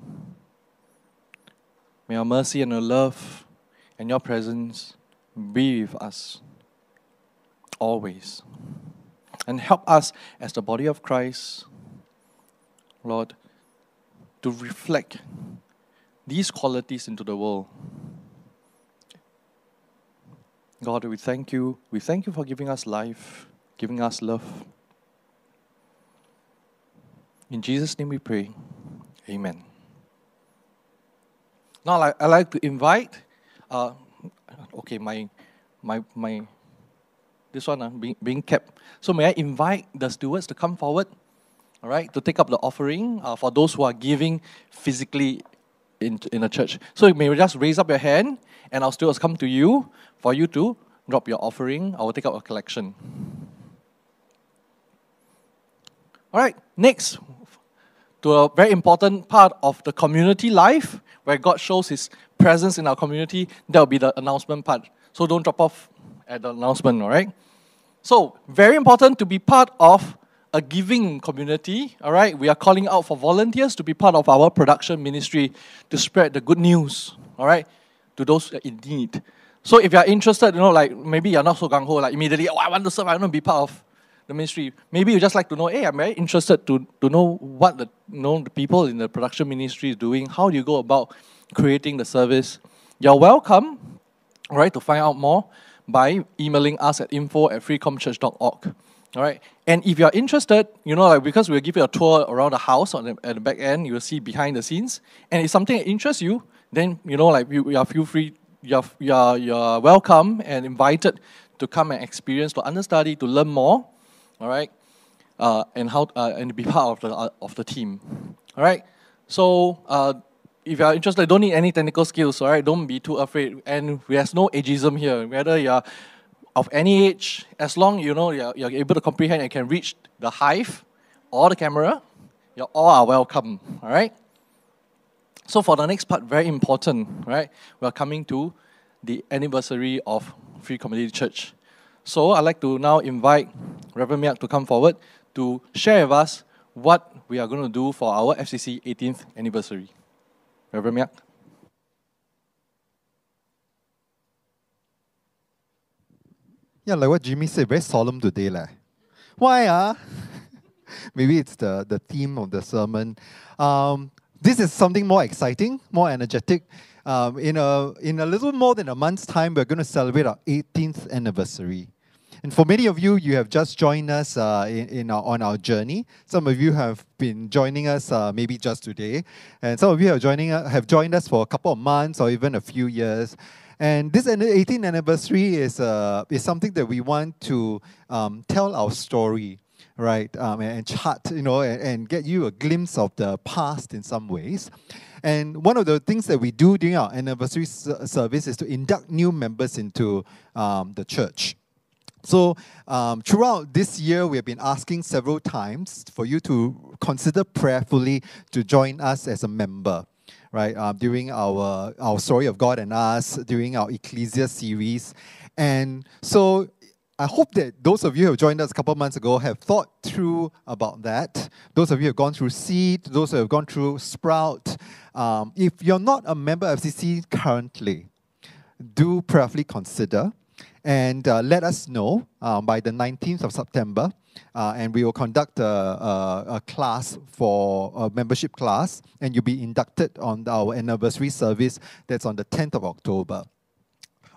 B: May your mercy and your love and your presence be with us always. And help us as the body of Christ, Lord, to reflect these qualities into the world. God, we thank you. We thank you for giving us life, giving us love. In Jesus' name we pray. Amen. Now, I, I like to invite, uh, okay, my, my, my, this one uh, being, being kept. So, may I invite the stewards to come forward, all right, to take up the offering uh, for those who are giving physically in, in a church. So, you may just raise up your hand, and our stewards come to you for you to drop your offering. I will take up a collection. All right, next, to a very important part of the community life where God shows His presence in our community. That will be the announcement part. So don't drop off at the announcement, all right? So, very important to be part of a giving community, all right? We are calling out for volunteers to be part of our production ministry to spread the good news, all right, to those in need. So, if you are interested, you know, like maybe you're not so gung ho, like immediately, oh, I want to serve, I want to be part of the ministry. Maybe you just like to know, hey, I'm very interested to, to know what the you know the people in the production ministry is doing. How do you go about creating the service? You're welcome, all right, to find out more by emailing us at info at freecomchurch.org. All right, and if you're interested, you know, like because we'll give you a tour around the house on the, at the back end, you will see behind the scenes, and if something interests you, then you know, like you, you are feel free, you're you're you're welcome and invited to come and experience, to understudy, to learn more. All right, uh, and how uh, and be [laughs] part of the uh, of the team, all right. So uh, if you are interested, don't need any technical skills, all right. Don't be too afraid, and we there's no ageism here. Whether you're of any age, as long you know you're, you're able to comprehend and can reach the hive or the camera, you all are welcome, all right. So for the next part, very important, right? We are coming to the anniversary of Free Community Church. So I'd like to now invite Reverend Miak to come forward to share with us what we are going to do for our FCC 18th anniversary.
E: Yeah, like what Jimmy said, very solemn today. Leh. Why? Ah? [laughs] Maybe it's the, the theme of the sermon. Um, this is something more exciting, more energetic. Um, in, a, in a little more than a month's time, we're going to celebrate our 18th anniversary. And for many of you, you have just joined us uh, in, in our, on our journey. Some of you have been joining us uh, maybe just today, and some of you have joining uh, have joined us for a couple of months or even a few years. And this 18th anniversary is uh, is something that we want to um, tell our story, right? Um, and, chart, you know, and, and get you a glimpse of the past in some ways. And one of the things that we do during our anniversary service is to induct new members into um, the church. So, um, throughout this year, we have been asking several times for you to consider prayerfully to join us as a member, right? Um, during our, our Story of God and Us, during our Ecclesia series. And so, I hope that those of you who have joined us a couple months ago have thought through about that. Those of you who have gone through Seed, those who have gone through Sprout. Um, if you're not a member of FCC currently, do prayerfully consider and uh, let us know um, by the 19th of September. Uh, and we will conduct a, a, a, class for a membership class, and you'll be inducted on our anniversary service that's on the 10th of October.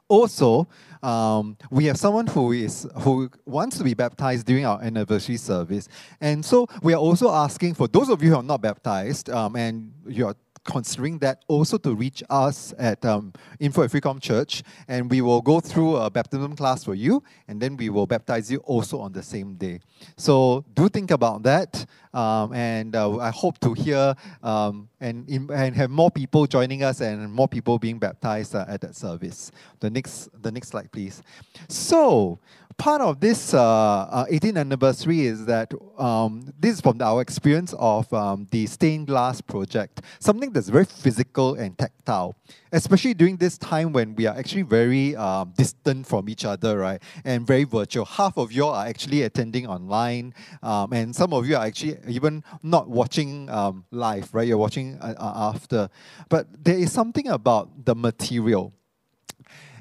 E: also, um, we have someone who is who wants to be baptized during our anniversary service, and so we are also asking for those of you who are not baptized um, and you are considering that also to reach us at um, Info at Freecom Church, and we will go through a baptism class for you, and then we will baptize you also on the same day. So do think about that, um, and uh, I hope to hear um, and, and have more people joining us and more people being baptized uh, at that service. The next, the next slide, please. So part of this uh, uh, 18th anniversary is that um, this is from our experience of um, the stained glass project, something that's very physical and tactile, especially during this time when we are actually very um, distant from each other, right, and very virtual. Half of you are actually attending online, um, and some of you are actually even not watching um, live, right? You're watching uh, uh, after. But there is something about the material.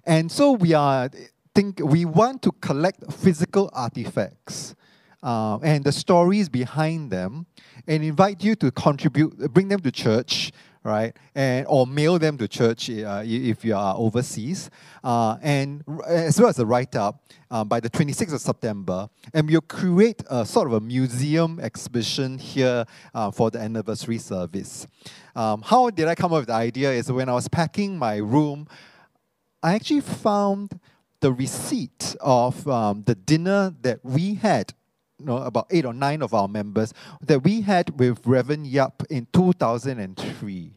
E: And so we are think we want to collect physical artifacts uh, and the stories behind them and invite you to contribute, bring them to church, right? And or mail them to church uh, if you are overseas, uh, and as well as a write-up uh, by the 26th of September. And we'll create a sort of a museum exhibition here uh, for the anniversary service. Um, how did I come up with the idea? Is when I was packing my room, I actually found the receipt of um, the dinner that we had, you know, about eight or nine of our members, that we had with Reverend Yap in 2003.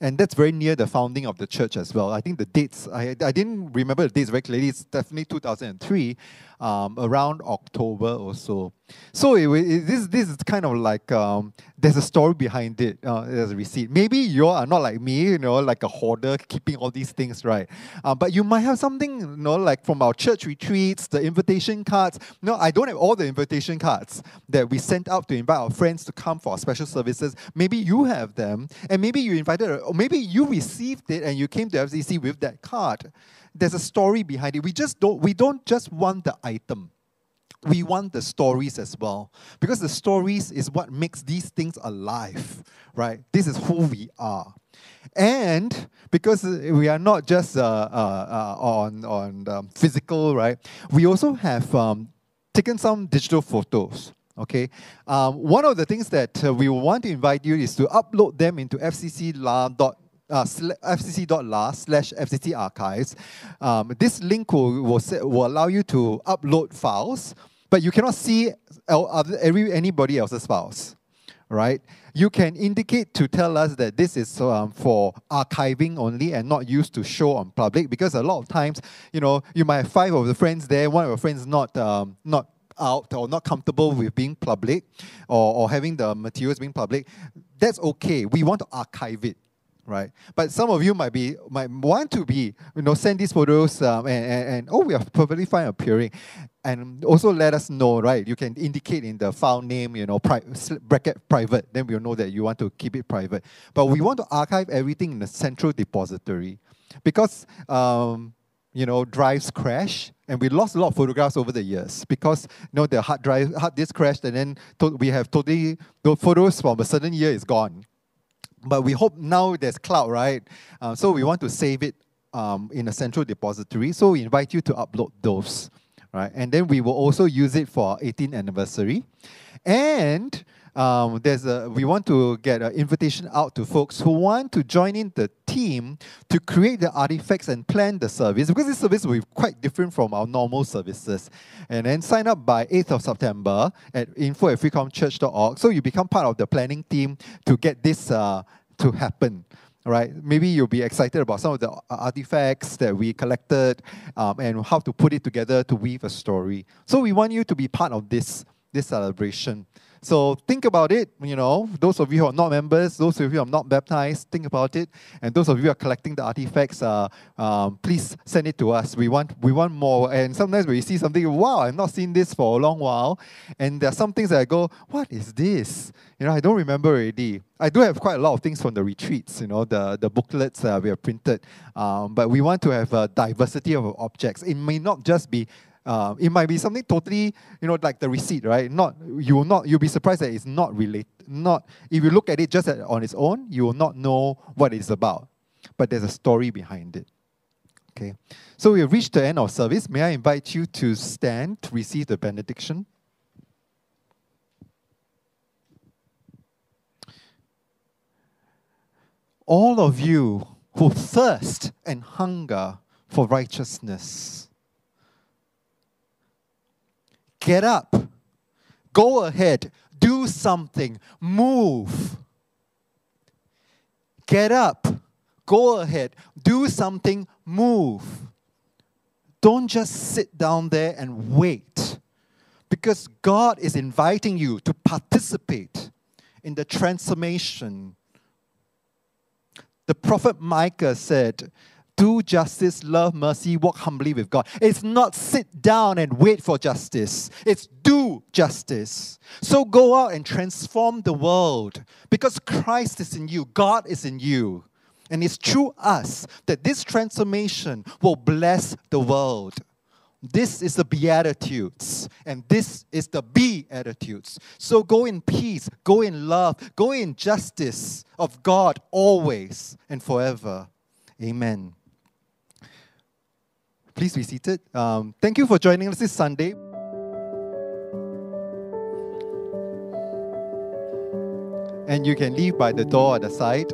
E: And that's very near the founding of the church as well. I think the dates, I, I didn't remember the dates very clearly. It's definitely 2003, um, around October or so. So it, it, this, this is kind of like, um, there's a story behind it. Uh, there's a receipt. Maybe you are not like me, you know, like a hoarder keeping all these things, right? Uh, but you might have something, you know, like from our church retreats, the invitation cards. No, I don't have all the invitation cards that we sent out to invite our friends to come for our special services. Maybe you have them, and maybe you invited, or maybe you received it and you came to FCC with that card. There's a story behind it. We just don't, we don't just want the item. We want the stories as well. Because the stories is what makes these things alive right? This is who we are. And because we are not just uh, uh, uh, on on um, physical right? We also have um, taken some digital photos okay? Um, one of the things that uh, we want to invite you is to upload them into fccla.com uh, fcc.la slash fcc archives. Um, this link will, will, will allow you to upload files, but you cannot see anybody else's files, right? You can indicate to tell us that this is um, for archiving only and not used to show on public because a lot of times, you know, you might have five of the friends there, one of your friends not, um, not out or not comfortable with being public or, or having the materials being public, that's okay. We want to archive it right? But some of you might be might want to be, you know, send these photos um, and, and, and oh, we are perfectly fine appearing, and also let us know, right? You can indicate in the file name, you know, pri- bracket private. Then we'll know that you want to keep it private. But we want to archive everything in a central depository, because. Um, you know, drives crash, and we lost a lot of photographs over the years because you know the hard drive hard disk crashed, and then we have totally the photos from a certain year is gone but we hope now there's cloud, right? Uh, so we want to save it um, in a central depository. So we invite you to upload those, right? And then we will also use it for our 18th anniversary. And um, there's a, we want to get an invitation out to folks who want to join in the team to create the artifacts and plan the service because this service will be quite different from our normal services. And then sign up by 8th of September at info at freecomchurch.org so you become part of the planning team to get this uh, to happen right? Maybe you'll be excited about some of the artifacts that we collected um, and how to put it together to weave a story. So we want you to be part of this, this celebration. So think about it, you know, those of you who are not members, those of you who are not baptized, think about it. And those of you who are collecting the artifacts, uh, um, please send it to us. We want, we want more. And sometimes when you see something, wow, I've not seen this for a long while. And there are some things that I go, what is this? You know, I don't remember already. I do have quite a lot of things from the retreats, you know, the, the booklets uh, we have printed. Um, but we want to have a diversity of objects. It may not just be uh, it might be something totally, you know, like the receipt, right? Not you will not you'll be surprised that it's not related. Not if you look at it just on its own, you will not know what it's about. But there's a story behind it. Okay. So we have reached the end of service. May I invite you to stand to receive the benediction? All of you who thirst and hunger for righteousness, get up, go ahead, do something, move. Get up, go ahead, do something, move. Don't just sit down there and wait. Because God is inviting you to participate in the transformation. The prophet Micah said, Do justice, love mercy, walk humbly with God. It's not sit down and wait for justice, it's do justice. So go out and transform the world because Christ is in you, God is in you. And it's through us that this transformation will bless the world. This is the Beatitudes, and this is the Beatitudes. So go in peace, go in love, go in justice of God always and forever. Amen. Please be seated. Um, thank you for joining us this Sunday. And you can leave by the door at the side.